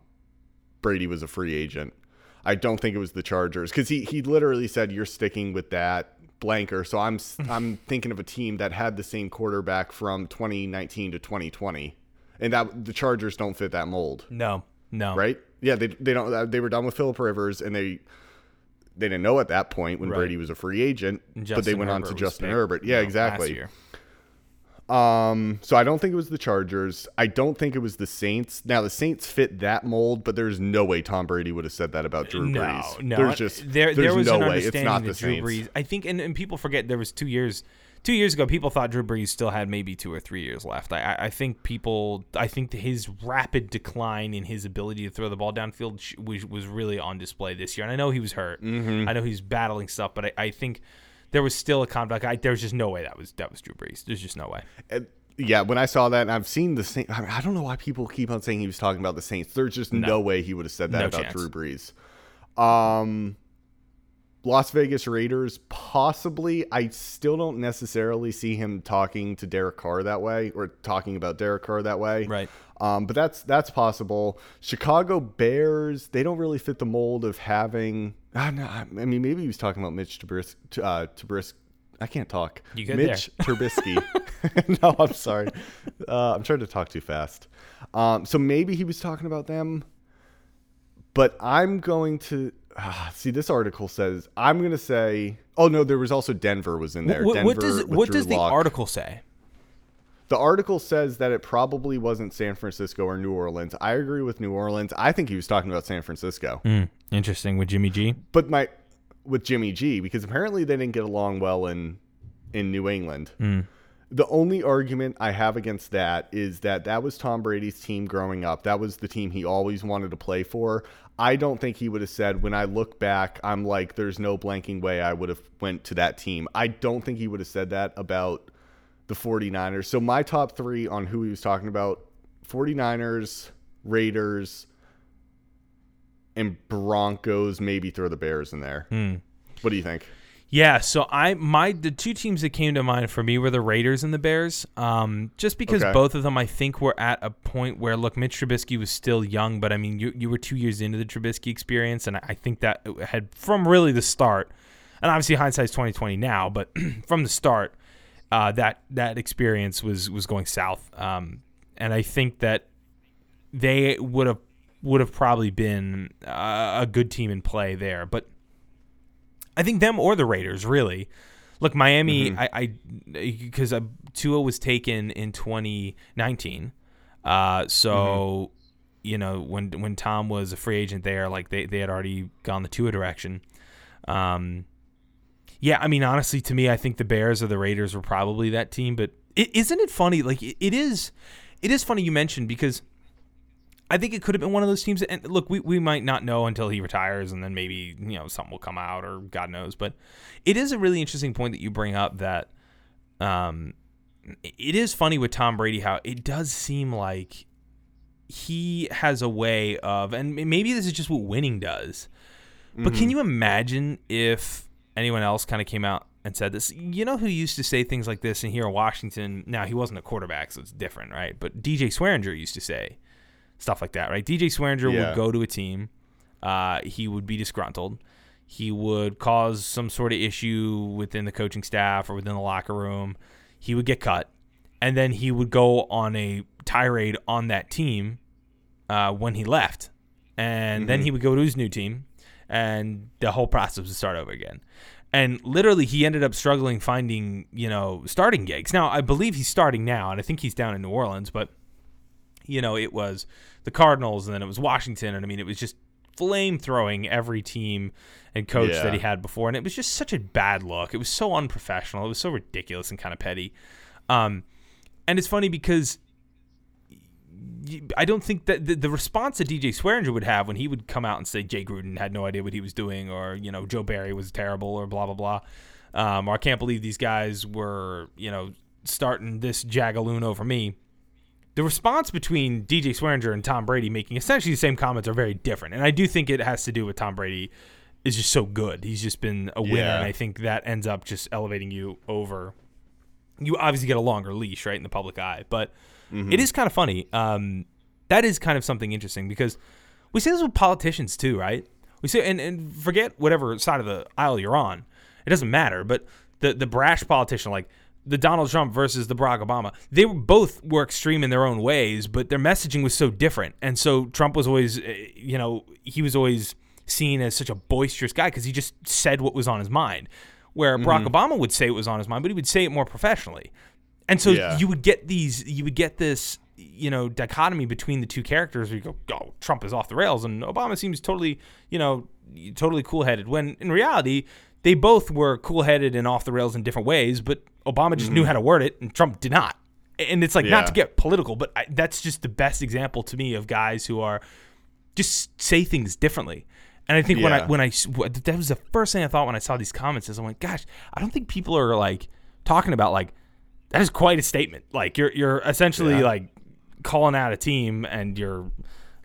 Brady was a free agent. I don't think it was the Chargers because he he literally said you're sticking with that blanker. So I'm I'm thinking of a team that had the same quarterback from 2019 to 2020, and that the Chargers don't fit that mold, No, no. right? Yeah, they they don't. They were done with Philip Rivers, and they they didn't know at that point when Right. Brady was a free agent, but they went on to Justin Herbert. you Yeah, know, exactly. Um, so I don't think it was the Chargers. I don't think it was the Saints. Now the Saints fit that mold, but there's no way Tom Brady would have said that about Drew No, Brees. no. There's just there. there's there was no way. It's not the Drew Saints. Brees. I think, and, and people forget there was two years. Two years ago, people thought Drew Brees still had maybe two or three years left. I, I think people. I think his rapid decline in his ability to throw the ball downfield was was really on display this year. And I know he was hurt. Mm-hmm. I know he's battling stuff, but I, I think there was still a comeback. I, there was just no way that was that was Drew Brees. There's just no way. And, yeah, when I saw that, and I've seen the same. I, mean, I don't know why people keep on saying he was talking about the Saints. There's just no, way he would have said that No about chance. Drew Brees. Um, Las Vegas Raiders, possibly. I still don't necessarily see him talking to Derek Carr that way, or talking about Derek Carr that way. Right. Um, but that's that's possible. Chicago Bears, they don't really fit the mold of having. I, know, I mean, maybe he was talking about Mitch Trubisky. Uh, Trubisky. I can't talk. You good Mitch Trubisky. no, I'm sorry. Uh, I'm trying to talk too fast. Um, so maybe he was talking about them. But I'm going to ah, see. This article says I'm going to say. Oh no, there was also Denver was in there. What, Denver what does what does the Lock. article say? The article says that it probably wasn't San Francisco or New Orleans. I agree with New Orleans. I think he was talking about San Francisco. Interesting with Jimmy G. But my with Jimmy G because apparently they didn't get along well in in New England. The only argument I have against that is that that was Tom Brady's team growing up. That was the team he always wanted to play for. I don't think he would have said when I look back, I'm like there's no blanking way I would have went to that team. I don't think he would have said that about the 49ers. So my top 3 on who he was talking about, 49ers, Raiders, and Broncos, maybe throw the Bears in there. Hmm. What do you think? Yeah, so I my the two teams that came to mind for me were the Raiders and the Bears. Um, just because Okay. both of them I think were at a point where look, Mitch Trubisky was still young, but I mean you you were two years into the Trubisky experience, and I I think that had from really the start, and obviously hindsight's twenty twenty now, but from the start, uh, that that experience was was going south. Um, and I think that they would have would have probably been uh, a good team in play there, but. I think them or the Raiders really. Look, Miami, I, I because uh, Tua was taken in 2019, uh, so you know when when Tom was a free agent there, like they they had already gone the Tua direction. Um, yeah, I mean honestly, to me, I think the Bears or the Raiders were probably that team. But is isn't it funny? Like it, it is, it is funny you mentioned because. I think it could have been one of those teams. And look, we, we might not know until he retires, and then maybe you know something will come out, or God knows. But it is a really interesting point that you bring up that um, it is funny with Tom Brady how it does seem like he has a way of, and maybe this is just what winning does. But can you imagine if anyone else kind of came out and said this? You know who used to say things like this, and here in Washington, now he wasn't a quarterback, so it's different, right? But DJ Swearinger used to say stuff like that, right? DJ Swearinger Yeah. would go to a team, uh, he would be disgruntled, he would cause some sort of issue within the coaching staff or within the locker room, he would get cut, and then he would go on a tirade on that team uh, when he left, and then he would go to his new team, and the whole process would start over again. And literally, he ended up struggling finding, you know, starting gigs. Now, I believe he's starting now, and I think he's down in New Orleans, but you know, it was the Cardinals and then it was Washington. And I mean, it was just flame throwing every team and coach Yeah. that he had before. And it was just such a bad look. It was so unprofessional. It was so ridiculous and kind of petty. Um, and it's funny because I don't think that the, the response that DJ Swearinger would have when he would come out and say Jay Gruden had no idea what he was doing, or you know Joe Barry was terrible, or blah blah blah, um, or I can't believe these guys were you know starting this jagaloon over me. The response between DJ Swearinger and Tom Brady making essentially the same comments are very different, and I do think it has to do with Tom Brady is just so good. He's just been a winner, Yeah. and I think that ends up just elevating you over you obviously get a longer leash, right, in the public eye. But it is kind of funny. Um, that is kind of something interesting because we see this with politicians too, right? We see, and, and forget whatever side of the aisle you're on, it doesn't matter. But the the brash politician, like the Donald Trump versus the Barack Obama, they were both were extreme in their own ways, but their messaging was so different. And so Trump was always, eh, you know, he was always seen as such a boisterous guy because he just said what was on his mind. Where Barack Obama would say it was on his mind, but he would say it more professionally. And so Yeah. you would get these, you would get this, you know, dichotomy between the two characters where you go, oh, Trump is off the rails and Obama seems totally, you know, totally cool headed. When in reality, they both were cool headed and off the rails in different ways, but Obama just knew how to word it and Trump did not. And it's like, not to Mm-hmm. Get political, but I, that's just the best example to me of guys who are just say things differently. And I think when I when I that was the first thing I thought when I saw these comments is I'm like, gosh, I don't think people are like talking about like that is quite a statement. Like you're you're essentially Yeah. like calling out a team and you're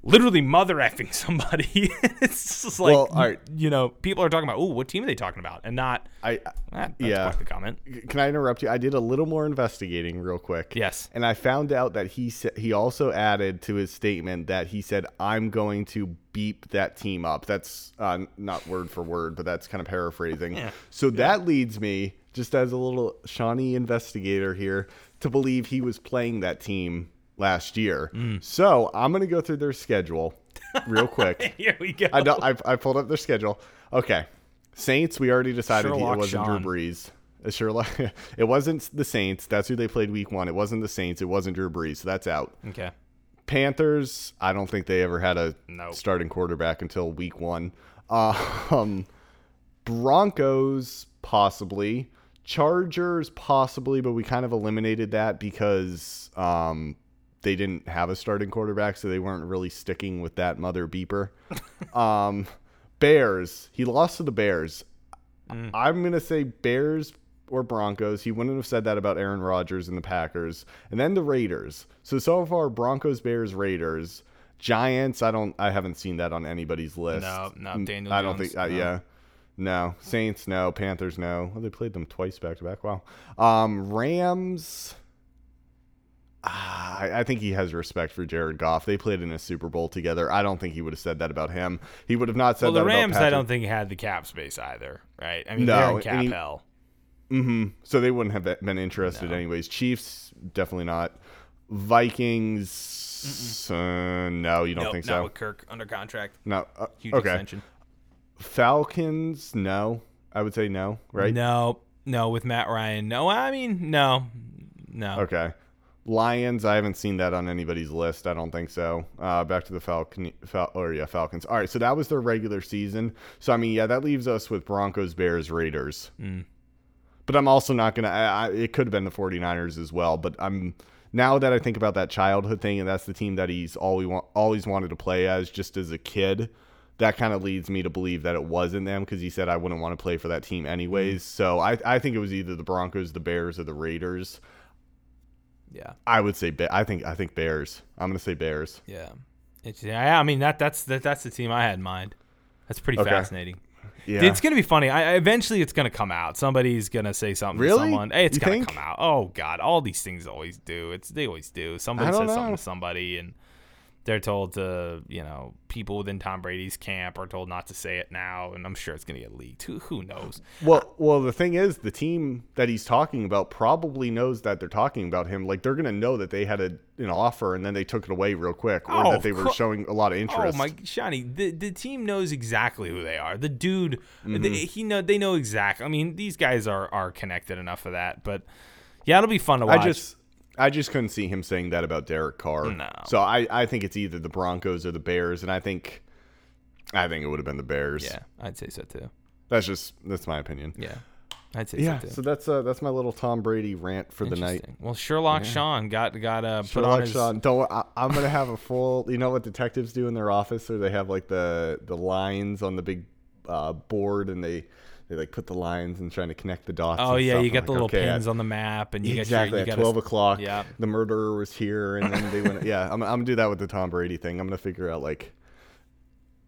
literally mother effing somebody. it's just like Well, all right. you know, people are talking about, oh, what team are they talking about? And not I "Ah, that's yeah. the comment. Can I interrupt you? I did a little more investigating real quick. Yes. And I found out that he said he also added to his statement that he said I'm going to beep that team up. That's uh, not word for word, but that's kind of paraphrasing. Yeah. So that leads me just as a little Shawnee investigator here to believe he was playing that team last year. Mm. So I'm going to go through their schedule real quick. Here we go. I I, I pulled up their schedule. Okay, Saints. We already decided Sherlock it wasn't Shawn. Drew Brees. Uh, Sherlock. it wasn't the Saints. That's who they played Week One. It wasn't the Saints. It wasn't Drew Brees. So that's out. Okay. Panthers. I don't think they ever had a Nope. starting quarterback until Week One. Um, Broncos possibly. Chargers possibly, but we kind of eliminated that because um, they didn't have a starting quarterback, so they weren't really sticking with that mother beeper. um, Bears. He lost to the Bears. I'm gonna say Bears or Broncos. He wouldn't have said that about Aaron Rodgers and the Packers, and then the Raiders. So so far, Broncos, Bears, Raiders, Giants. I don't. I haven't seen that on anybody's list. No, no, Mm, Daniel I don't Jones, think. Uh, no. Yeah. No Saints, no Panthers, no. Well, they played them twice back to back. Wow. Um, Rams. Ah, I, think he has respect for Jared Goff. They played in a Super Bowl together. I don't think he would have said that about him. He would have not said Well, that the Rams, I don't think had the cap space either, right? I mean, No, they're in cap he- hell. hmm So they wouldn't have been interested anyways. Chiefs, definitely not. Vikings, uh, no, you don't Nope, think not so? with Kirk under contract. No. Uh, Huge okay. extension. Falcons, no. I would say no, right? No, no, with Matt Ryan. No, I mean, no, no. Okay. Lions, I haven't seen that on anybody's list. I don't think so. Uh, back to the Falcon, Fal- or yeah, Falcons. All right, so that was their regular season. So I mean, yeah, that leaves us with Broncos, Bears, Raiders. But I'm also not gonna. I, I, it could have been the 49ers as well. But I'm now that I think about that childhood thing, and that's the team that he's always always wanted to play as, just as a kid. That kind of leads me to believe that it wasn't them because he said I wouldn't want to play for that team anyways. So I, I think it was either the Broncos, the Bears, or the Raiders. Yeah, I would say I think I think Bears. I'm gonna say Bears. yeah. It's, yeah, I mean that that's that, that's the team I had in mind. That's pretty Okay. fascinating. Yeah. It's gonna be funny. I, eventually it's gonna come out. Somebody's gonna say something Really? to someone. Hey, it's You gonna think? come out. Oh God, all these things always do. It's they always do. Somebody says don't something to somebody and they're told to, you know, people within Tom Brady's camp are told not to say it now, and I'm sure it's gonna get leaked. Who who knows? well, well, the thing is, the team that he's talking about probably knows that they're talking about him. Like they're gonna know that they had a, an offer and then they took it away real quick, or Oh, that they were cro- showing a lot of interest. Oh my, Shiny! The the team knows exactly who they are. The dude, Mm-hmm. the, he know they know exactly. I mean, these guys are are connected enough for that. But yeah, it'll be fun to watch. I just, I just couldn't see him saying that about Derek Carr. No. So I, I think it's either the Broncos or the Bears, and I think, I think it would have been the Bears. yeah, I'd say so too. That's just that's my opinion. Yeah, I'd say Yeah. so too. So that's uh that's my little Tom Brady rant for the night. Well, Sherlock Shawn got got uh, put on Sherlock his. Shawn. Don't. I, I'm gonna have a full. You know what detectives do in their office, or they have like the the lines on the big uh, board, and they they like put the lines and trying to connect the dots. Oh yeah, stuff. you I'm got like, the little okay, pins I- on the map, and you exactly your, you at twelve o'clock. Yeah. the murderer was here, and then they went. Yeah, I'm, I'm gonna do that with the Tom Brady thing. I'm gonna figure out like.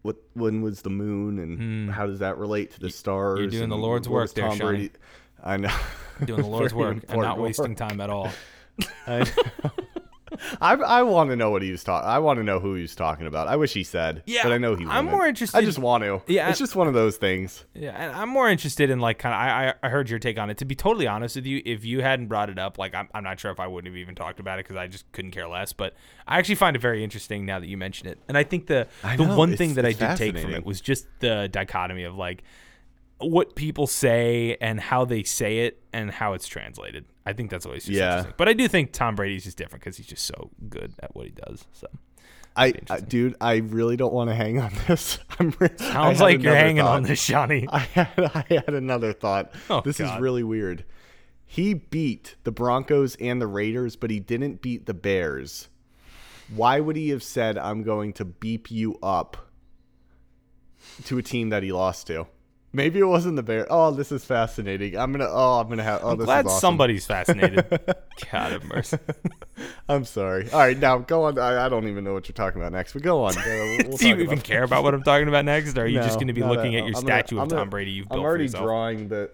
What when was the moon and hmm. how does that relate to the stars? You're doing the Lord's work there, Tom. Brady. I know. doing the Lord's work and not wasting work. time at all. I, I, I want to know what he was talking. I want to know who he was talking about. I wish he said. Yeah, but I know he. I'm wouldn't. more interested- I just want to. Yeah, it's just one of those things. Yeah, and I'm more interested in like kind of. I, I I heard your take on it. To be totally honest with you, if you hadn't brought it up, like I'm, I'm not sure if I wouldn't have even talked about it because I just couldn't care less. But I actually find it very interesting now that you mention it. And I think the I the know, one thing that I did take from it was just the dichotomy of like what people say and how they say it and how it's translated. I think that's always just Yeah. interesting. But I do think Tom Brady's just different because he's just so good at what he does. So I, I dude, I really don't want to hang on this. I'm re- sounds like you're hanging on this, Shawnee. I had I had another thought. Oh, this God. is really weird. He beat the Broncos and the Raiders, but he didn't beat the Bears. Why would he have said, "I'm going to beep you up" to a team that he lost to? Maybe it wasn't the bear. Oh, this is fascinating. I'm gonna. Oh, I'm gonna have. Oh, I'm this glad is awesome. somebody's fascinated. God have mercy. I'm sorry. All right, now go on. I, I don't even know what you're talking about next, but go on. We'll- we'll Do you even care about what I'm talking about next, or are you just going to be looking at at your I'm gonna- statue of I'm gonna- Tom Brady you've I'm built for already drawing the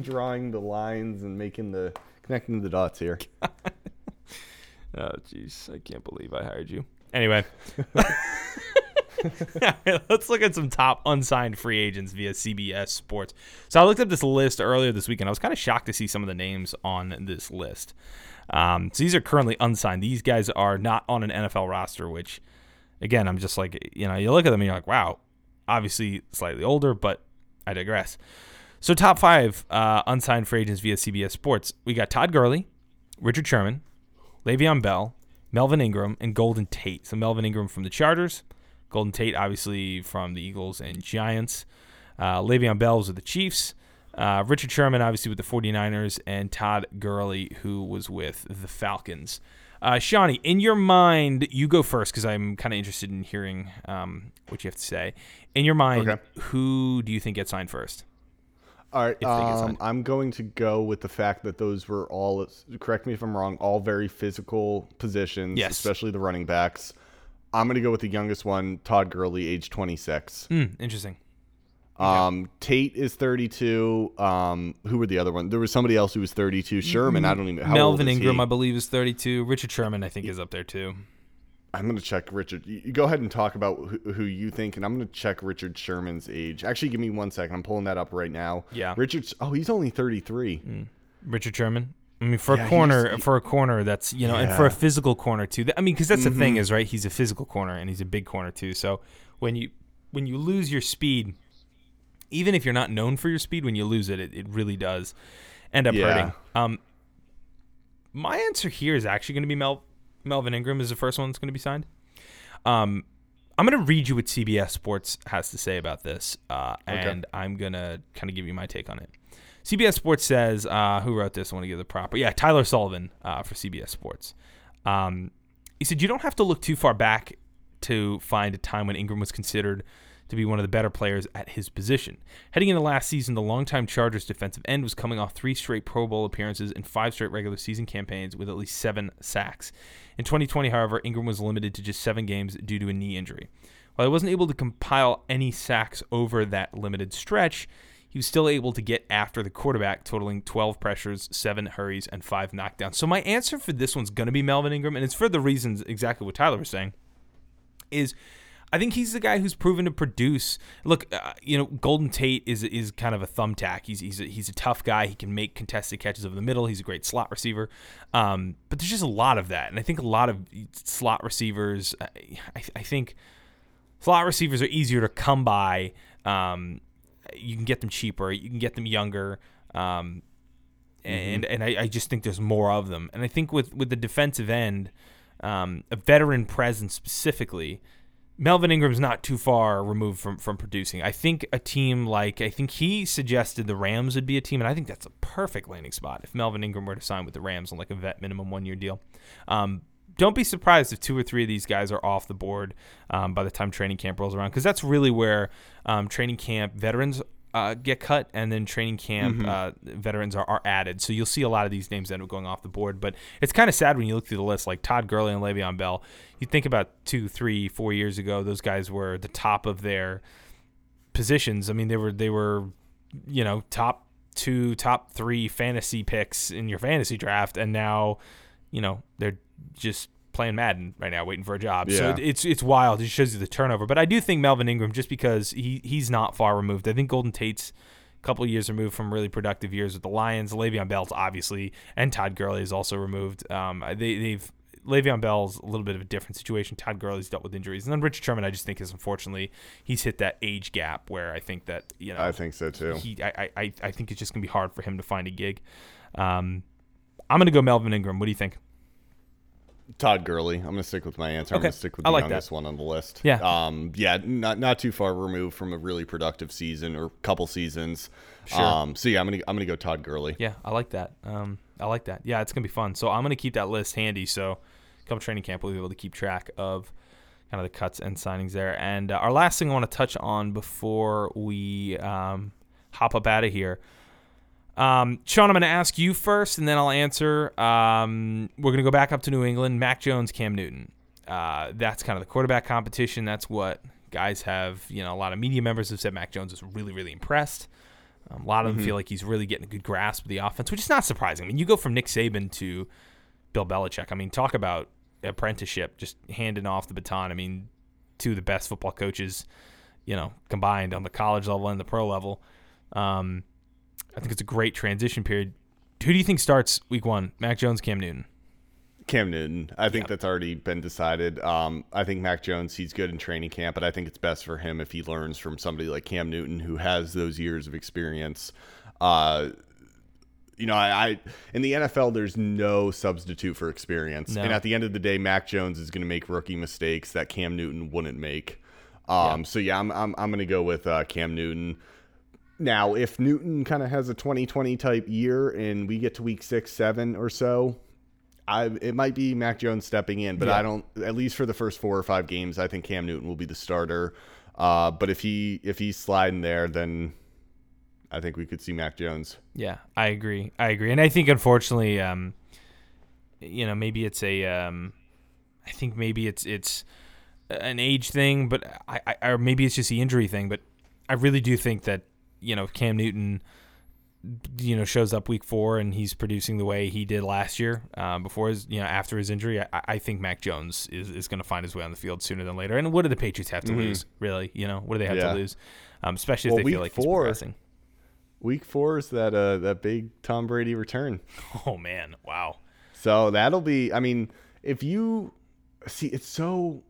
drawing the lines and making the connecting the dots here. Oh, jeez, I can't believe I hired you. Anyway, let's look at some top unsigned free agents via CBS Sports. So I looked up this list earlier this week, and I was kind of shocked to see some of the names on this list. Um, so these are currently unsigned. These guys are not on an NFL roster, which, again, I'm just like, you know, you look at them and you're like, wow, obviously slightly older, but I digress. So top five uh, unsigned free agents via CBS Sports. We got Todd Gurley, Richard Sherman, Le'Veon Bell, Melvin Ingram, and Golden Tate. So Melvin Ingram from the Chargers, Golden Tate obviously from the Eagles and Giants. Uh, Le'Veon Bell was with the Chiefs. Uh, Richard Sherman obviously with the 49ers, and Todd Gurley who was with the Falcons. Uh, Shawnee, in your mind, you go first because I'm kind of interested in hearing um, what you have to say. In your mind, Okay. who do you think gets signed first? All right, If they get um. I'm going to go with the fact that those were all. Correct me if I'm wrong. All very physical positions, Yes. especially the running backs. I'm going to go with the youngest one, Todd Gurley, age 26. Hmm, interesting. Um, Tate is 32. Um, who were the other one? There was somebody else who was 32. Sherman, I don't even. How old Melvin Ingram? I believe, is 32. Richard Sherman, I think, is up there too. I'm gonna check Richard. You go ahead and talk about who, who you think, and I'm gonna check Richard Sherman's age. Actually, give me one second. I'm pulling that up right now. Yeah. Richard. Oh, he's only 33. Richard Sherman. I mean, for Yeah, a corner, just- for a corner, that's you know, and for a Mm-hmm. physical corner too. I mean, because that's the thing is right. He's a physical corner and he's a big corner too. So when you when you lose your speed, even if you're not known for your speed, when you lose it, it, it really does end up Yeah. hurting. Um, my answer here is actually going to be Mel Melvin Ingram is the first one that's going to be signed. Um, I'm going to read you what CBS Sports has to say about this, uh, and I'm going to kind of give you my take on it. CBS Sports says, uh, who wrote this? I want to give the proper. Yeah, Tyler Sullivan uh, for CBS Sports. Um, he said, You don't have to look too far back to find a time when Ingram was considered to be one of the better players at his position. Heading into last season, the longtime Chargers defensive end was coming off three straight Pro Bowl appearances and five straight regular season campaigns with at least seven sacks. In 2020, however, Ingram was limited to just seven games due to a knee injury. While he wasn't able to compile any sacks over that limited stretch, he was still able to get after the quarterback, totaling 12 pressures, 7 hurries, and 5 knockdowns. So my answer for this one's going to be Melvin Ingram, and it's for the reasons exactly what Tyler was saying, is I think he's the guy who's proven to produce. Look, uh, you know, Golden Tate is is kind of a thumbtack. He's he's a, he's a tough guy. He can make contested catches over the middle. He's a great slot receiver. Um, but there's just a lot of that, and I think a lot of slot receivers. I, I, I think slot receivers are easier to come by. Um, you can get them cheaper. You can get them younger. Um, and and I, I just think there's more of them. And I think with with the defensive end, um, a veteran presence specifically, Melvin Ingram's not too far removed from from producing. I think a team like I think he suggested the Rams would be a team, and I think that's a perfect landing spot if Melvin Ingram were to sign with the Rams on like a vet minimum one year deal. Um, don't be surprised if two or three of these guys are off the board um, by the time training camp rolls around, because that's really where um, training camp veterans uh, get cut, and then training camp uh, veterans are, are added. So you'll see a lot of these names end up going off the board. But it's kind of sad when you look through the list, like Todd Gurley and Le'Veon Bell. You think about two, three, four years ago, those guys were the top of their positions. I mean, they were they were, you know, top two top three fantasy picks in your fantasy draft, and now, you know, they're just playing Madden right now, waiting for a job. So Yeah. it- it's it's wild. It shows you the turnover. But I do think Melvin Ingram, just because he he's not far removed. I think Golden Tate's a couple of years removed from really productive years with the Lions. Le'Veon Bell's obviously, and Todd Gurley is also removed. Um, they they've Le'Veon Bell's a little bit of a different situation. Todd Gurley's dealt with injuries, and then Richard Sherman, I just think is unfortunately he's hit that age gap where I think that you know I think so too. he I, I, I think it's just gonna be hard for him to find a gig. Um, I'm gonna go Melvin Ingram. What do you think? Todd Gurley. I'm going to stick with my answer. I'm going to stick with I the like that. youngest one on the list. Yeah. Um. Yeah. Not not too far removed from a really productive season or couple seasons. Sure. Um. So yeah, I'm gonna I'm gonna go Todd Gurley. Yeah, I like that. Um, I like that. Yeah, it's gonna be fun. So I'm gonna keep that list handy. So come training camp, we'll be able to keep track of kind of the cuts and signings there. And uh, our last thing I want to touch on before we um, hop up out of here. Um, Shawn, I'm going to ask you first, and then I'll answer. Um, we're going to go back up to New England. Mac Jones, Cam Newton. Uh, that's kind of the quarterback competition. That's what guys have. You know, a lot of media members have said Mac Jones is really, really impressed. Um, a lot of them feel like he's really getting a good grasp of the offense, which is not surprising. I mean, you go from Nick Saban to Bill Belichick. I mean, talk about apprenticeship, just handing off the baton. I mean, two of the best football coaches, you know, combined on the college level and the pro level. Um, I think it's a great transition period. Who do you think starts week one? Mac Jones, Cam Newton. Cam Newton. I think Yep. that's already been decided. Um, I think Mac Jones, he's good in training camp, but I think it's best for him if he learns from somebody like Cam Newton who has those years of experience. Uh, you know, I, I in the NFL, there's no substitute for experience, No. and at the end of the day, Mac Jones is going to make rookie mistakes that Cam Newton wouldn't make. Um, So yeah, I'm I'm, I'm going to go with uh, Cam Newton. Now, if Newton kind of has a 2020 type year and we get to week six, seven or so, I it might be Mac Jones stepping in, but Yeah. I don't. At least for the first four or five games, I think Cam Newton will be the starter. Uh, but if he if he's sliding there, then I think we could see Mac Jones. Yeah, I agree. I agree, and I think unfortunately, um, you know, maybe it's a, um, I think maybe it's it's an age thing, but I, I or maybe it's just the injury thing. But I really do think that you know Cam Newton, you know, shows up week four and he's producing the way he did last year uh, before his, you know, after his injury. I, I think Mac Jones is, is going to find his way on the field sooner than later. And what do the Patriots have to lose? Really, you know, what do they have Mm-hmm. Yeah. to lose? Um, especially if they feel like he's four- progressing. Week four is that uh that big Tom Brady return. Oh man, wow. So that'll be. I mean, if you see, it's so.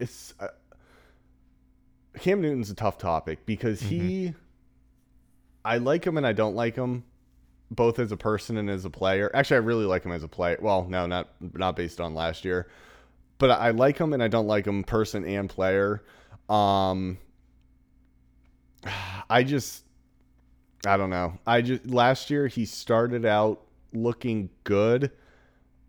It's uh, Cam Newton's a tough topic because he. I like him and I don't like him, both as a person and as a player. Actually, I really like him as a player. Well, no, not not based on last year, but I like him and I don't like him person and player. Um, I just I don't know. I just last year he started out looking good,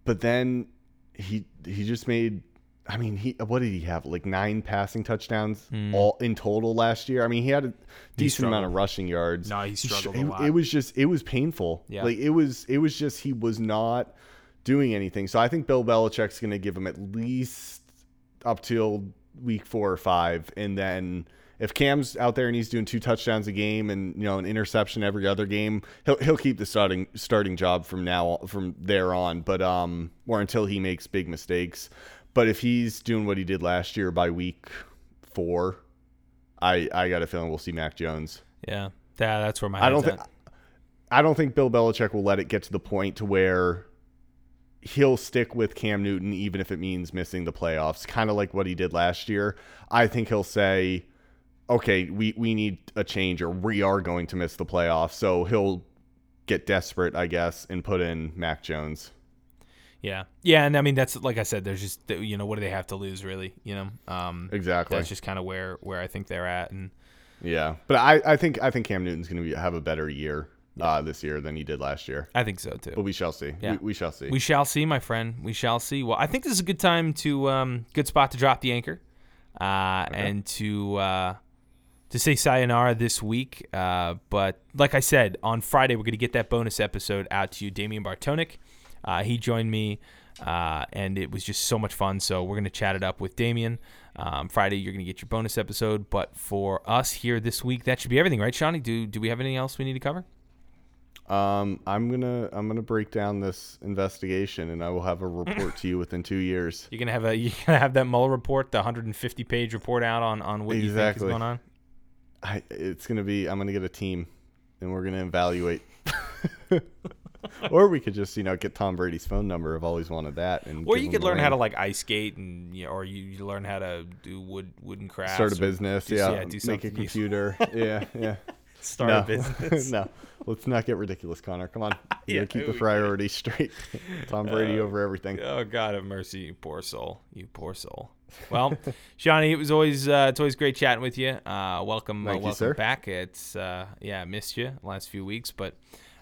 but then he he just made I mean, he what did he have? Like nine passing touchdowns all in total last year. I mean, he had a decent amount of rushing yards. No, he struggled a it, lot. it was just it was painful. Yeah. Like it was it was just he was not doing anything. So I think Bill Belichick's going to give him at least up till week 4 or 5 and then if Cam's out there and he's doing two touchdowns a game and you know an interception every other game, he'll he'll keep the starting starting job from now from there on. But um, or until he makes big mistakes. But if he's doing what he did last year by week four, I I got a feeling we'll see Mac Jones. Yeah, yeah, that's where my I don't think. I don't think Bill Belichick will let it get to the point to where he'll stick with Cam Newton even if it means missing the playoffs, kind of like what he did last year. I think he'll say, "Okay, we we need a change or we are going to miss the playoffs." So he'll get desperate, I guess, and put in Mac Jones. Yeah, yeah, and I mean that's like I said. There's just you know what do they have to lose really? You know, um, Exactly. That's just kind of where where I think they're at, and Yeah, but I, I think I think Cam Newton's going to have a better year uh, this year than he did last year. I think so too. But we shall see. Yeah. We, we shall see. We shall see, my friend. We shall see. Well, I think this is a good time to um, good spot to drop the anchor, uh, and to uh, to say sayonara this week. Uh, but like I said, on Friday we're going to get that bonus episode out to you, Damian Bartonic. Uh, he joined me, uh, and it was just so much fun. So we're going to chat it up with Damien. Um, Friday you're going to get your bonus episode, but for us here this week, that should be everything, right, Shawnee? Do do we have anything else we need to cover? Um, I'm gonna I'm gonna break down this investigation, and I will have a report to you within two years. You're gonna have a you're gonna have that Mueller report, the 150 page report out on on what you think Exactly. is going on. I, it's gonna be I'm gonna get a team, and we're gonna evaluate. or we could just you know get Tom Brady's phone number. I've always wanted that. And Or you could learn how to like ice skate, and you know, or you, you learn how to do wood wooden crafts. start a business. do- yeah, do make a computer. yeah, yeah. Start no. a business. no, let's not get ridiculous, Conor. Come on, you Yeah, gotta keep the priorities straight. Tom Brady over everything. Oh God have mercy, you poor soul, you poor soul. Well, Shawnee, it was always uh, it's always great chatting with you. Uh, welcome, uh, you, welcome sir. back. It's uh, yeah, I missed you the last few weeks, but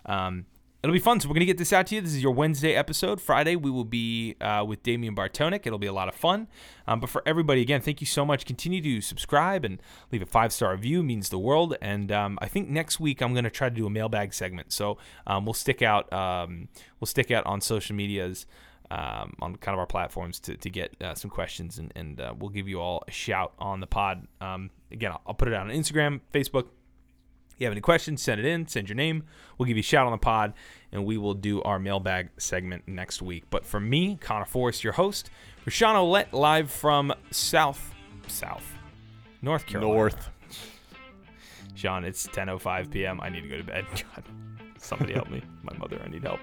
um, it'll be fun. So we're gonna get this out to you. This is your Wednesday episode. Friday we will be uh, with Damian Bartonic. It'll be a lot of fun. Um, but for everybody, again, thank you so much. Continue to subscribe and leave a five star review. It means the world. And um, I think next week I'm gonna try to do a mailbag segment. So um, we'll stick out um, we'll stick out on social medias um, on kind of our platforms to, to get uh, some questions, and, and uh, we'll give you all a shout on the pod. Um, again, I'll, I'll put it out on Instagram, Facebook. If you have any questions, send it in, send your name. We'll give you a shout on the pod, and we will do our mailbag segment next week. But for me, Conor Forrest, your host, Rashawn Olette, live from South, South, North Carolina. North. Shawn, it's 10:05 p.m. I need to go to bed. God, somebody help me. My mother, I need help.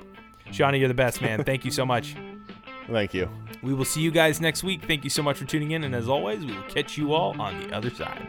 Shawnee, you're the best, man. Thank you so much. Thank you. We will see you guys next week. Thank you so much for tuning in. And as always, we will catch you all on the other side.